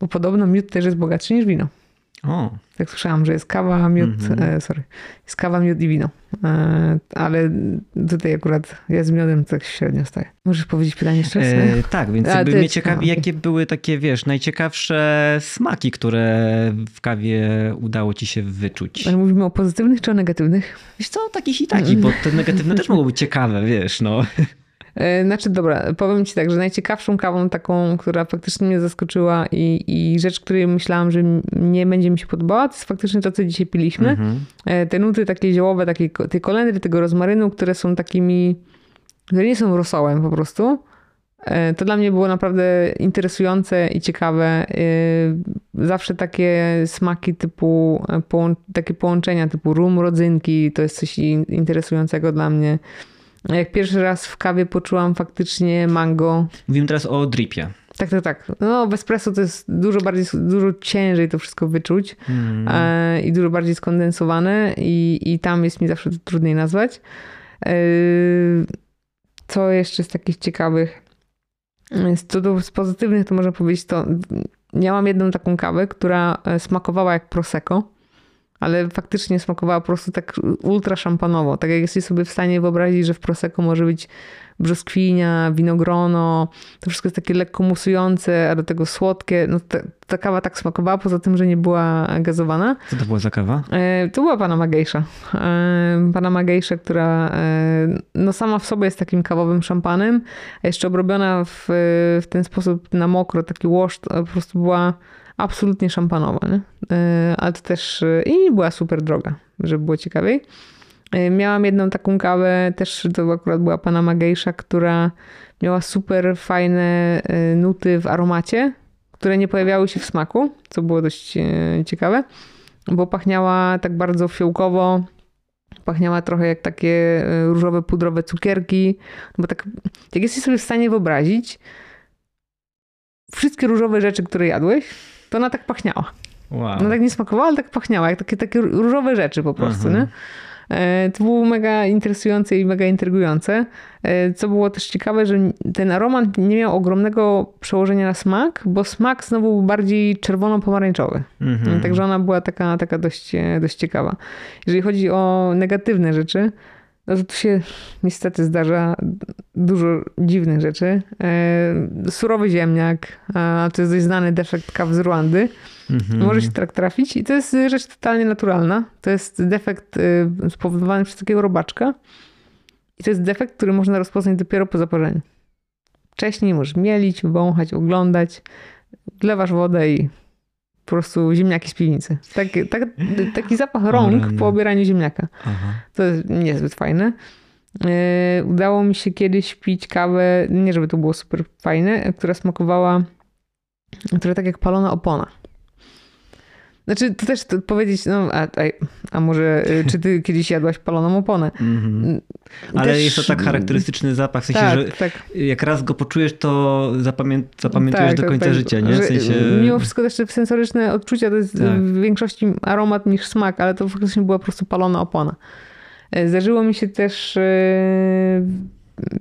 bo podobno miód też jest bogatszy niż wino. O, Tak słyszałam, że jest kawa, miód, Mhm. e, sorry, jest kawa, miód i wino. E, ale tutaj akurat ja z miodem tak średnio staję. Możesz powiedzieć pytanie jeszcze e, tak, więc jakby ty- mnie ciekawi, okej. jakie były takie, wiesz, najciekawsze smaki, które w kawie udało ci się wyczuć. Ale mówimy o pozytywnych czy o negatywnych? Wiesz co, takich i takich, bo te negatywne też mogą być ciekawe, wiesz, no. E, Znaczy, dobra, powiem ci tak, że najciekawszą kawą taką, która faktycznie mnie zaskoczyła i, i rzecz, której myślałam, że nie będzie mi się podobała, to jest faktycznie to, co dzisiaj piliśmy. Mhm. E, Te nuty takie ziołowe, takie, tej kolendry, tego rozmarynu, które są takimi, które nie są rosołem po prostu. E, To dla mnie było naprawdę interesujące i ciekawe. Zawsze takie smaki typu, takie połączenia typu rum, rodzynki, to jest coś in- interesującego dla mnie. Jak pierwszy raz w kawie poczułam faktycznie mango, Mówimy teraz o dripie. tak, tak, tak. No w espresso to jest dużo bardziej, dużo ciężej to wszystko wyczuć Mhm. e, i dużo bardziej skondensowane i, i tam jest mi zawsze to trudniej nazwać. E, Co jeszcze z takich ciekawych? Z, do, z pozytywnych to można powiedzieć to, miałam jedną taką kawę, która e, smakowała jak prosecco, ale faktycznie smakowała po prostu tak ultra szampanowo. Tak jak jesteś sobie w stanie wyobrazić, że w prosecco może być brzoskwinia, winogrono, to wszystko jest takie lekko musujące, a do tego słodkie. No ta, ta kawa tak smakowała, poza tym, że nie była gazowana. Co to była za kawa? E, To była Panama Geisha. E, Panama Geisha, która e, no sama w sobie jest takim kawowym szampanem, a jeszcze obrobiona w, w ten sposób na mokro, taki wash, po prostu była absolutnie szampanowa. Nie? Ale to też e, i była super droga, żeby było ciekawiej. E, Miałam jedną taką kawę, też to akurat była Panama Geisha, która miała super fajne e, nuty w aromacie, które nie pojawiały się w smaku, co było dość ciekawe. bo pachniała tak bardzo fiołkowo. Pachniała trochę jak takie różowe, pudrowe cukierki. Bo tak, jak jesteś sobie w stanie wyobrazić, wszystkie różowe rzeczy, które jadłeś, to ona tak pachniała. Wow. No tak nie smakowała, ale tak pachniała, jak takie, takie różowe rzeczy po prostu, Mhm. nie? E, To było mega interesujące i mega intrygujące. E, Co było też ciekawe, że ten aromat nie miał ogromnego przełożenia na smak, bo smak znowu był bardziej czerwono-pomarańczowy. Mhm. Także ona była taka, taka dość, e, dość ciekawa. Jeżeli chodzi o negatywne rzeczy, no to tu się niestety zdarza dużo dziwnych rzeczy. E, Surowy ziemniak, to jest dość znany defekt kaw z Ruandy. Mhm. Może się tak trafić i to jest rzecz totalnie naturalna. To jest defekt y, spowodowany przez takiego robaczka i to jest defekt, który można rozpoznać dopiero po zaparzeniu. Wcześniej możesz mielić, wąchać, oglądać, wlewasz wodę i po prostu ziemniaki z piwnicy. Taki, tak, taki zapach rąk po obieraniu ziemniaka. Aha. To jest niezbyt fajne. Yy, Udało mi się kiedyś pić kawę, nie żeby to było super fajne, która smakowała, która tak jak palona opona. Znaczy, to też to powiedzieć, no, a, a, a może y, czy ty kiedyś jadłaś paloną oponę? Mhm. Ale Też- jest to tak charakterystyczny zapach, w sensie, tak, że tak. jak raz go poczujesz, to zapamię zapamiętujesz tak, do końca życia, nie? W że sensie... Mimo wszystko też te sensoryczne odczucia to jest Tak. w większości aromat niż smak, ale to faktycznie była po prostu palona opona. E, Zdarzyło mi się też e,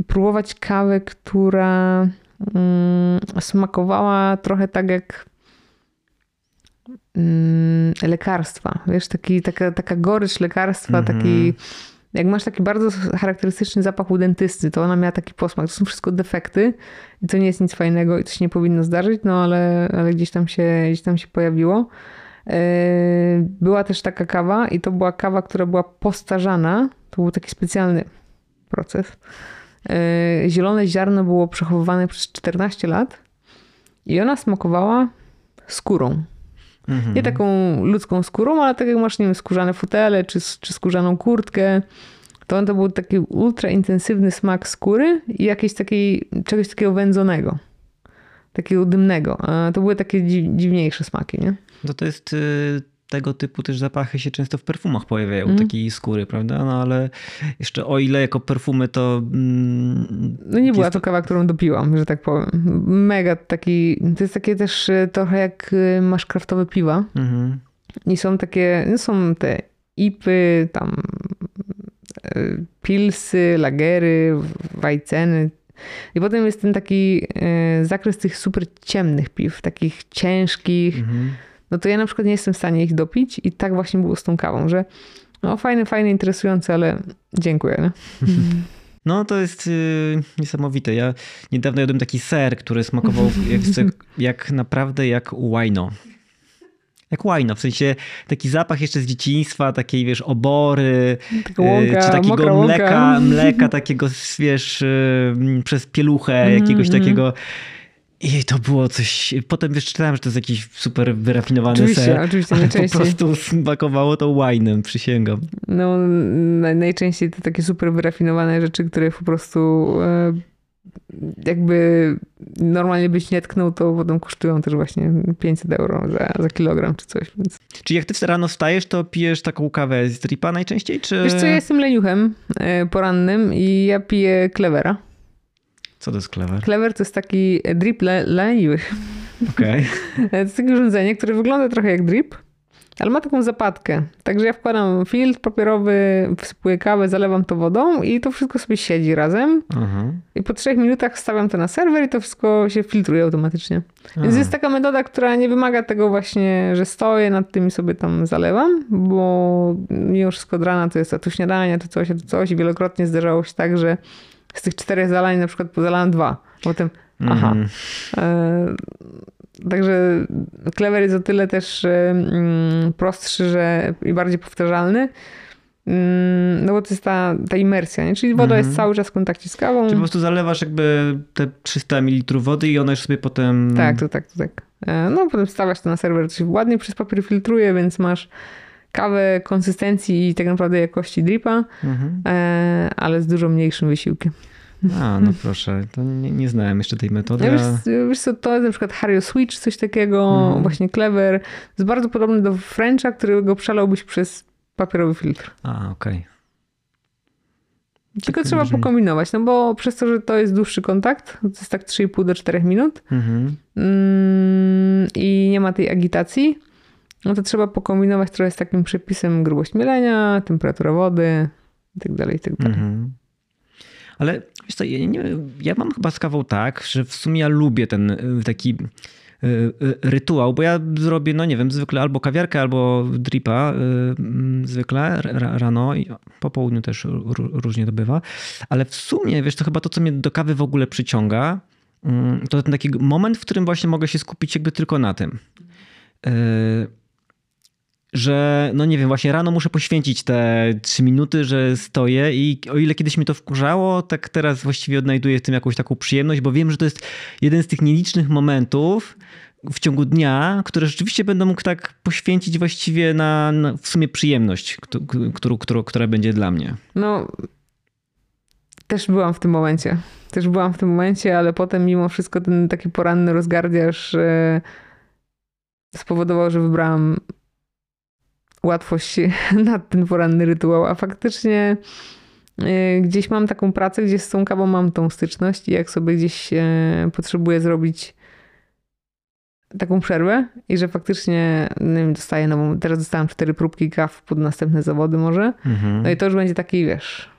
próbować kawę, która mm, smakowała trochę tak jak lekarstwa. Wiesz, taki, taka, taka gorycz lekarstwa, Mhm. taki jak masz taki bardzo charakterystyczny zapach u dentysty, to ona miała taki posmak. To są wszystko defekty i to nie jest nic fajnego i to się nie powinno zdarzyć, no ale, ale gdzieś, tam się, gdzieś tam się pojawiło. Yy, Była też taka kawa i to była kawa, która była postarzana. To był taki specjalny proces. Yy, Zielone ziarno było przechowywane przez 14 lat i ona smakowała skórą. Mhm. Nie taką ludzką skórą, ale tak jak masz, nie wiem, skórzane fotele czy, czy skórzaną kurtkę. To on to był taki ultra intensywny smak skóry i jakiejś takiej, czegoś takiego wędzonego. Takiego dymnego. A to były takie dzi- dziwniejsze smaki, nie? No to jest y, tego typu też zapachy się często w perfumach pojawiają, Mhm. takiej skóry, prawda? No ale jeszcze o ile jako perfumy to... Mm, No nie była jest to kawa, którą dopiłam, że tak powiem. Mega taki, to jest takie też e, trochę jak e, masz kraftowe piwa. Mhm. I są takie, no są te ipy, tam e, pilsy, lagery, wajceny. I potem jest ten taki zakres tych super ciemnych piw, takich ciężkich. Mhm. No to ja na przykład nie jestem w stanie ich dopić i tak właśnie było z tą kawą, że no fajne, fajne, interesujące, ale dziękuję. Nie? (laughs) No to jest y, niesamowite. Ja niedawno jadłem taki ser, który smakował jak, jak naprawdę jak wino. Jak wino, w sensie taki zapach jeszcze z dzieciństwa, takiej wiesz, obory, łąka, y, czy takiego mokra łąka. mleka, mleka (laughs) takiego wiesz, y, przez pieluchę, Mhm, jakiegoś mhm. takiego. I to było coś. Potem wiesz, czytałem, że to jest jakiś super wyrafinowany Oczywiście, ser. oczywiście, Ale po najczęściej. prostu smakowało to winem, przysięgam. No, na- najczęściej to takie super wyrafinowane rzeczy, które po prostu e, jakby normalnie byś nie tknął, to potem kosztują też właśnie 500 euro za, za kilogram czy coś. Więc. Czy jak ty rano wstajesz, to pijesz taką kawę z dripa najczęściej, czy... Wiesz co, ja jestem leniuchem e, porannym i ja piję klewera. Co to jest clever? Klewer to jest taki drip le- leniwych. Okej. (laughs) To jest takie urządzenie, które wygląda trochę jak drip, ale ma taką zapadkę. Także ja wkładam filtr papierowy, wsypuję kawę, zalewam to wodą i to wszystko sobie siedzi razem. Aha. I po trzech minutach wstawiam to na serwer i to wszystko się filtruje automatycznie. Więc A. jest taka metoda, która nie wymaga tego właśnie, że stoję nad tym i sobie tam zalewam, bo mimo wszystko od rana to jest a tu śniadanie, to coś, a tu coś i wielokrotnie zdarzało się tak, że z tych czterech zalań na przykład pozalałam dwa. Potem, aha. Mhm. E, Także Clever jest o tyle też e, mm, prostszy że, i bardziej powtarzalny. Mm, No bo to jest ta, ta imersja, nie? czyli woda Mhm. jest cały czas w kontakcie z kawą. Czy po prostu zalewasz jakby te 300 ml wody i ona już sobie potem... Tak, to tak, to tak. E, No potem stawiasz to na serwer, to się ładnie przez papier filtruje, więc masz kawę konsystencji i tak naprawdę jakości dripa, Mhm. e, ale z dużo mniejszym wysiłkiem. A, no (laughs) proszę, to nie, nie znałem jeszcze tej metody. Ja a- wiesz, wiesz co, to jest na przykład Hario Switch, coś takiego, Mhm. właśnie Clever. Jest bardzo podobny do Frencha, którego przelałbyś przez papierowy filtr. A, okej. Tylko Tak trzeba brzmi. pokombinować, no bo przez to, że to jest dłuższy kontakt, to jest tak 3,5 do 4 minut Mhm. mm, i nie ma tej agitacji, no to trzeba pokombinować trochę z takim przepisem grubość mielenia, temperatura wody i tak dalej, i tak. Mhm. Ale wiesz co, ja, nie, ja mam chyba z kawą tak, że w sumie ja lubię ten y, taki y, y, rytuał, bo ja zrobię, no nie wiem, zwykle albo kawiarkę, albo dripa mm, zwykle ra, rano i po południu też ró- różnie to bywa, ale w sumie, wiesz, to chyba to, co mnie do kawy w ogóle przyciąga, mm, to ten taki moment, w którym właśnie mogę się skupić jakby tylko na tym. Że no nie wiem, właśnie rano muszę poświęcić te trzy minuty, że stoję i o ile kiedyś mi to wkurzało, tak teraz właściwie odnajduję w tym jakąś taką przyjemność, bo wiem, że to jest jeden z tych nielicznych momentów w ciągu dnia, które rzeczywiście będę mógł tak poświęcić właściwie na, na w sumie przyjemność, którą, która będzie dla mnie. No, też byłam w tym momencie. Też byłam w tym momencie, ale potem mimo wszystko ten taki poranny rozgardiaż e, spowodował, że wybrałam łatwość (laughs) na ten poranny rytuał, a faktycznie e, gdzieś mam taką pracę, gdzie z tą kawą mam tą styczność i jak sobie gdzieś e, potrzebuję zrobić taką przerwę i że faktycznie nie wiem, dostaję nową, teraz dostałam cztery próbki kaw pod następne zawody może, Mhm. no i to już będzie taki, wiesz,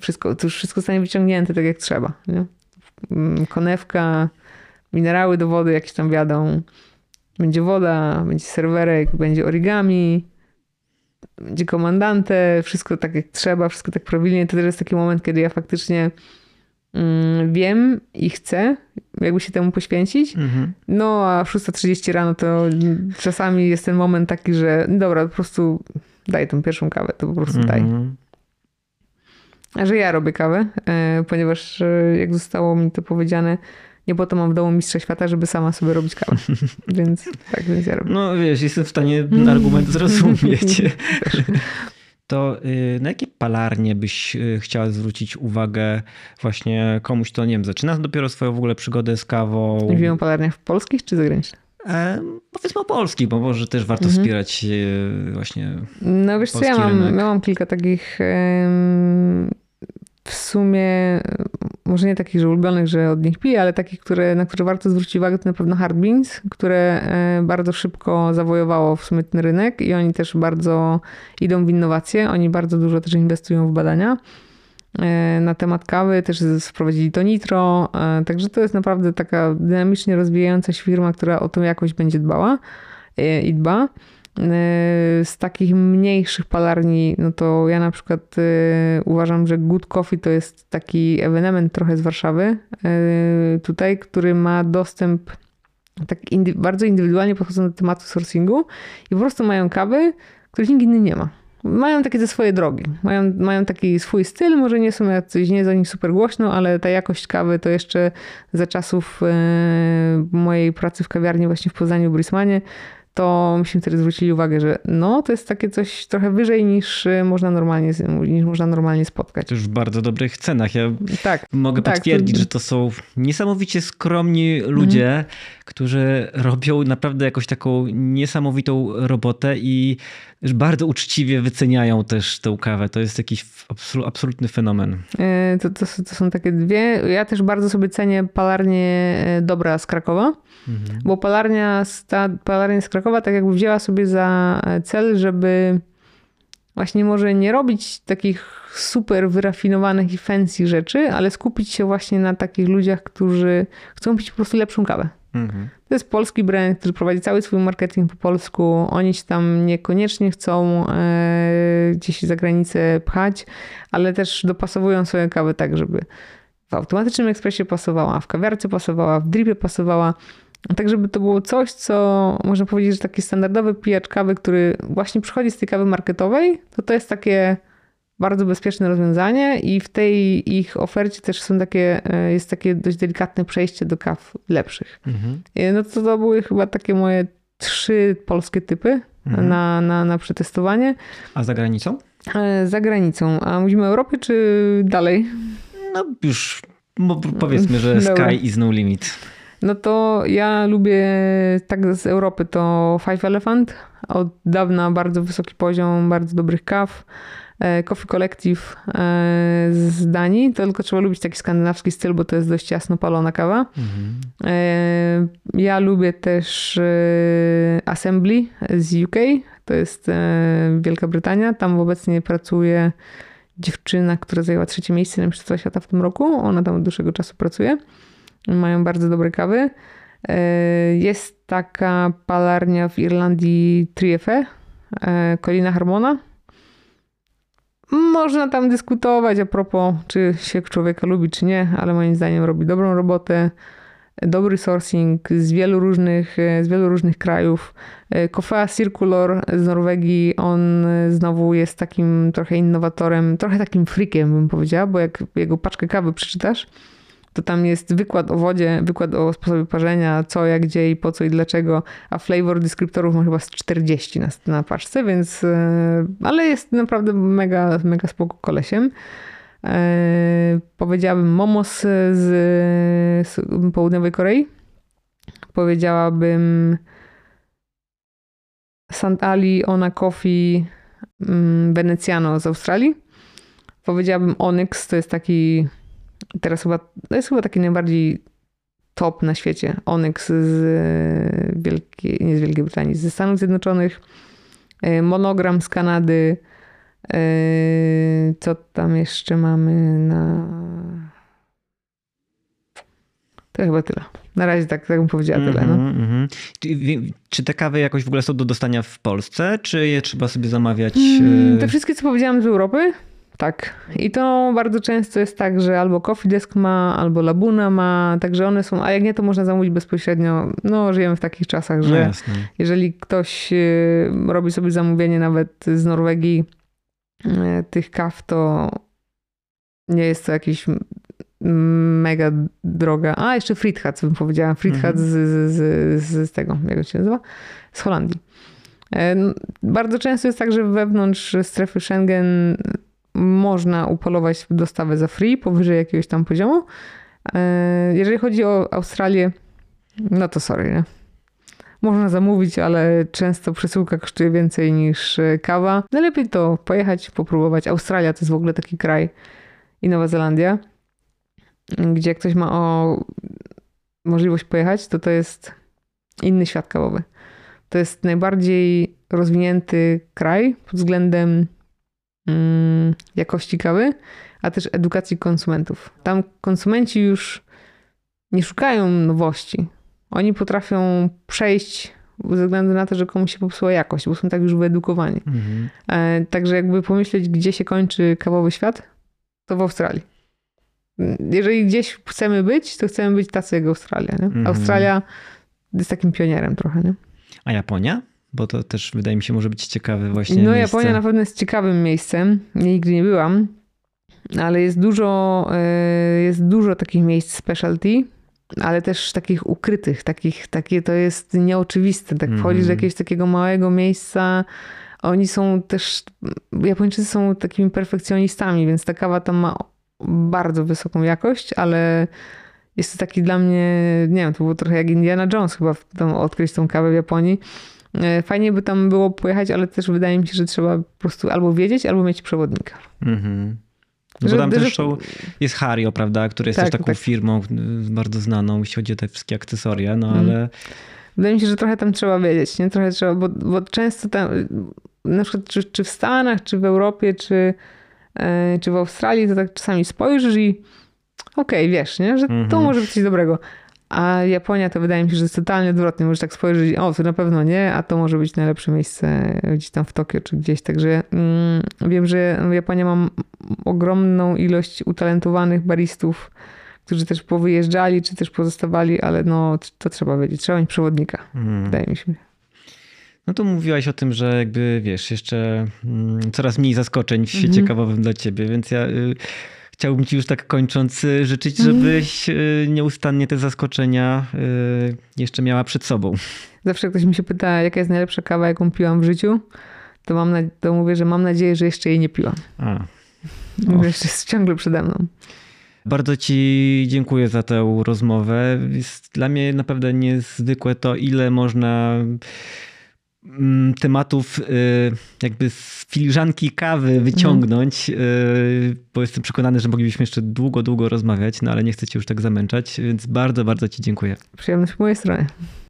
wszystko, to już wszystko zostanie wyciągnięte tak jak trzeba. Nie? Mm, Konewka, minerały do wody jakieś tam wiadą. Będzie woda, będzie serwerek, będzie origami, będzie komandante, wszystko tak jak trzeba, wszystko tak prawidłnie. To też jest taki moment, kiedy ja faktycznie mm, wiem i chcę jakby się temu poświęcić. Mhm. No a 6.30 rano to czasami jest ten moment taki, że dobra, po prostu daj tą pierwszą kawę, to po prostu daj. Mhm. A że ja robię kawę, e, ponieważ e, jak zostało mi to powiedziane, nie po to mam w domu mistrza świata, żeby sama sobie robić kawę. (laughs) więc tak, więc ja robię. No wiesz, jestem w stanie argument zrozumieć. (laughs) To y, na jakie palarnie byś y, chciała zwrócić uwagę właśnie komuś, kto nie wiem, zaczyna dopiero swoją w ogóle przygodę z kawą? Mówimy o palarniach polskich czy zagranicznych? E, powiedzmy o polskich, bo może też warto Mhm. wspierać e, właśnie. No wiesz co, ja mam, ja mam kilka takich em, w sumie, może nie takich, że ulubionych, że od nich piję, ale takich, które, na które warto zwrócić uwagę, to na pewno Hard Beans, które e, bardzo szybko zawojowało w sumie ten rynek i oni też bardzo idą w innowacje, oni bardzo dużo też inwestują w badania e, na temat kawy, też wprowadzili to nitro, e, także to jest naprawdę taka dynamicznie rozwijająca się firma, która o tą jakość będzie dbała i dba. E, Z takich mniejszych palarni, no to ja na przykład e, uważam, że Good Coffee to jest taki ewenement trochę z Warszawy e, tutaj, który ma dostęp tak indy- bardzo indywidualnie podchodzą do tematu sourcingu i po prostu mają kawy, których nikt inny nie ma. Mają takie ze swoje drogi. Mają, mają taki swój styl, może nie są jacyś, nie o nich super głośno, ale ta jakość kawy to jeszcze za czasów e, mojej pracy w kawiarni właśnie w Poznaniu, w Brismanie, to myśmy wtedy zwrócili uwagę, że no, to jest takie coś trochę wyżej niż e, można normalnie, niż można normalnie spotkać. Też w bardzo dobrych cenach. Ja Tak. mogę Tak, potwierdzić, to- że to są niesamowicie skromni ludzie, którzy robią naprawdę jakąś taką niesamowitą robotę i bardzo uczciwie wyceniają też tę kawę. To jest jakiś absolu- absolutny fenomen. E, To, to, to są takie dwie. Ja też bardzo sobie cenię palarnię e, Dobra z Krakowa, Mhm. bo palarnia z, ta palarnia z Krakowa tak jakby wzięła sobie za e, cel, żeby właśnie może nie robić takich super wyrafinowanych i fancy rzeczy, ale skupić się właśnie na takich ludziach, którzy chcą pić po prostu lepszą kawę. Mhm. To jest polski brand, który prowadzi cały swój marketing po polsku. Oni się tam niekoniecznie chcą e, gdzieś za granicę pchać, ale też dopasowują swoją kawę tak, żeby w automatycznym ekspresie pasowała, w kawiarce pasowała, w dripie pasowała. Tak, żeby to było coś, co można powiedzieć, że taki standardowy pijacz kawy, który właśnie przychodzi z tej kawy marketowej, to to jest takie bardzo bezpieczne rozwiązanie i w tej ich ofercie też są takie, e, jest takie dość delikatne przejście do kaw lepszych. Mhm. E, No to to były chyba takie moje trzy polskie typy Mhm. na, na, na przetestowanie. A za granicą? E, Za granicą. A mówimy o Europie czy dalej? No już powiedzmy, że Dobra. sky is no limit. No to ja lubię tak z Europy to Five Elephant. Od dawna bardzo wysoki poziom, bardzo dobrych kaw. E, Coffee Collective e, z Danii. To tylko trzeba lubić taki skandynawski styl, bo to jest dość jasno palona kawa. Mhm. E, Ja lubię też Assembly z UK. To jest Wielka Brytania. Tam obecnie pracuje dziewczyna, która zajęła trzecie miejsce na Mistrzostwa Świata w tym roku. Ona tam od dłuższego czasu pracuje. Mają bardzo dobre kawy. Jest taka palarnia w Irlandii Triefe, Colina Harmona. Można tam dyskutować a propos, czy się człowieka lubi, czy nie, ale moim zdaniem robi dobrą robotę dobry sourcing z wielu różnych, z wielu różnych krajów. Kofea Circulor z Norwegii, on znowu jest takim trochę innowatorem, trochę takim freakiem bym powiedziała, bo jak jego paczkę kawy przeczytasz, to tam jest wykład o wodzie, wykład o sposobie parzenia, co, jak, gdzie i po co i dlaczego, a flavor deskriptorów ma chyba z 40 na, na paczce, więc, e, ale jest naprawdę mega, mega spoko kolesiem. E, powiedziałabym Momos z, z południowej Korei. Powiedziałabym Santali Ona Coffee mm, Veneciano z Australii. Powiedziałabym Onyx, to jest taki teraz chyba, to jest chyba taki najbardziej top na świecie. Onyx z Wielkiej, nie z Wielkiej Brytanii, ze Stanów Zjednoczonych. E, Monogram z Kanady. Yy, Co tam jeszcze mamy na. To chyba tyle. Na razie tak, tak bym powiedziała tyle. No. Mhm, mhm. Czy, wie- czy te kawy jakoś w ogóle są do dostania w Polsce, czy je trzeba sobie zamawiać? Mm, e, Te wszystkie, co powiedziałam z Europy, tak. I to bardzo często jest tak, że albo Coffee Desk ma, albo Labuna ma, także one są, a jak nie, to można zamówić bezpośrednio. No, żyjemy w takich czasach, że jasne. jeżeli ktoś y, robi sobie zamówienie nawet z Norwegii y, tych kaw, to nie jest to jakiś mega droga. A, jeszcze Friedhat, co bym powiedziała. Friedhat Mhm. z, z, z, z tego, jak się nazywa? Z Holandii. E, Bardzo często jest tak, że wewnątrz strefy Schengen można upolować dostawę za free powyżej jakiegoś tam poziomu. E, Jeżeli chodzi o Australię, no to sorry, nie? Można zamówić, ale często przesyłka kosztuje więcej niż e, kawa. Najlepiej to pojechać, popróbować. Australia to jest w ogóle taki kraj i Nowa Zelandia, gdzie jak ktoś ma o możliwość pojechać, to to jest inny świat kawowy. To jest najbardziej rozwinięty kraj pod względem jakości kawy, a też edukacji konsumentów. Tam konsumenci już nie szukają nowości. Oni potrafią przejść ze względu na to, że komuś się popsuła jakość, bo są tak już wyedukowani. Mhm. E, Także jakby pomyśleć, gdzie się kończy kawowy świat, to w Australii. Jeżeli gdzieś chcemy być, to chcemy być tacy jak Australia. Nie? Mhm. Australia jest takim pionierem trochę. Nie? A Japonia? Bo to też wydaje mi się może być ciekawe właśnie No miejsce. Japonia na pewno jest ciekawym miejscem. Ja nigdy nie byłam, ale jest dużo, e, jest dużo takich miejsc specialty, ale też takich ukrytych, takich, takie to jest nieoczywiste. Tak wchodzisz do Mhm. jakiegoś takiego małego miejsca, oni są też, Japończycy są takimi perfekcjonistami, więc ta kawa tam ma bardzo wysoką jakość, ale jest to taki dla mnie, nie wiem, to było trochę jak Indiana Jones chyba tam odkryć tą kawę w Japonii. E, Fajnie by tam było pojechać, ale też wydaje mi się, że trzeba po prostu albo wiedzieć, albo mieć przewodnika. Mhm. No bo tam że- też są, jest Hario, prawda, który jest Tak, też taką tak. firmą bardzo znaną, jeśli chodzi o te wszystkie akcesoria, no Mhm. ale Wydaje mi się, że trochę tam trzeba wiedzieć, nie? Trochę trzeba, bo, bo często tam, na przykład czy, czy w Stanach, czy w Europie, czy, e, czy w Australii, to tak czasami spojrzysz i okej, wiesz, nie? Że to Mhm. może być coś dobrego. A Japonia to wydaje mi się, że jest totalnie odwrotnie. Możesz tak spojrzeć, o, to na pewno nie, a to może być najlepsze miejsce gdzieś tam w Tokio czy gdzieś. Także mm, wiem, że Japonia ma m- ogromną ilość utalentowanych baristów, którzy też powyjeżdżali, czy też pozostawali, ale no, to trzeba wiedzieć. Trzeba mieć przewodnika, mm. wydaje mi się. no to mówiłaś o tym, że jakby wiesz, jeszcze mm, coraz mniej zaskoczeń w świecie Mhm. kawowym dla ciebie, więc ja y, chciałbym ci już tak kończąc y, życzyć, Mhm. żebyś y, nieustannie te zaskoczenia y, jeszcze miała przed sobą. Zawsze ktoś mi się pyta, jaka jest najlepsza kawa, jaką piłam w życiu, to, mam na, to mówię, że mam nadzieję, że jeszcze jej nie piłam. A, Że Jeszcze jest ciągle przede mną. Bardzo Ci dziękuję za tę rozmowę. Jest dla mnie naprawdę niezwykłe to, ile można tematów y, jakby z filiżanki kawy wyciągnąć, y, bo jestem przekonany, że moglibyśmy jeszcze długo, długo rozmawiać, no ale nie chcę Cię już tak zamęczać, więc bardzo, bardzo Ci dziękuję. Przyjemność po mojej stronie.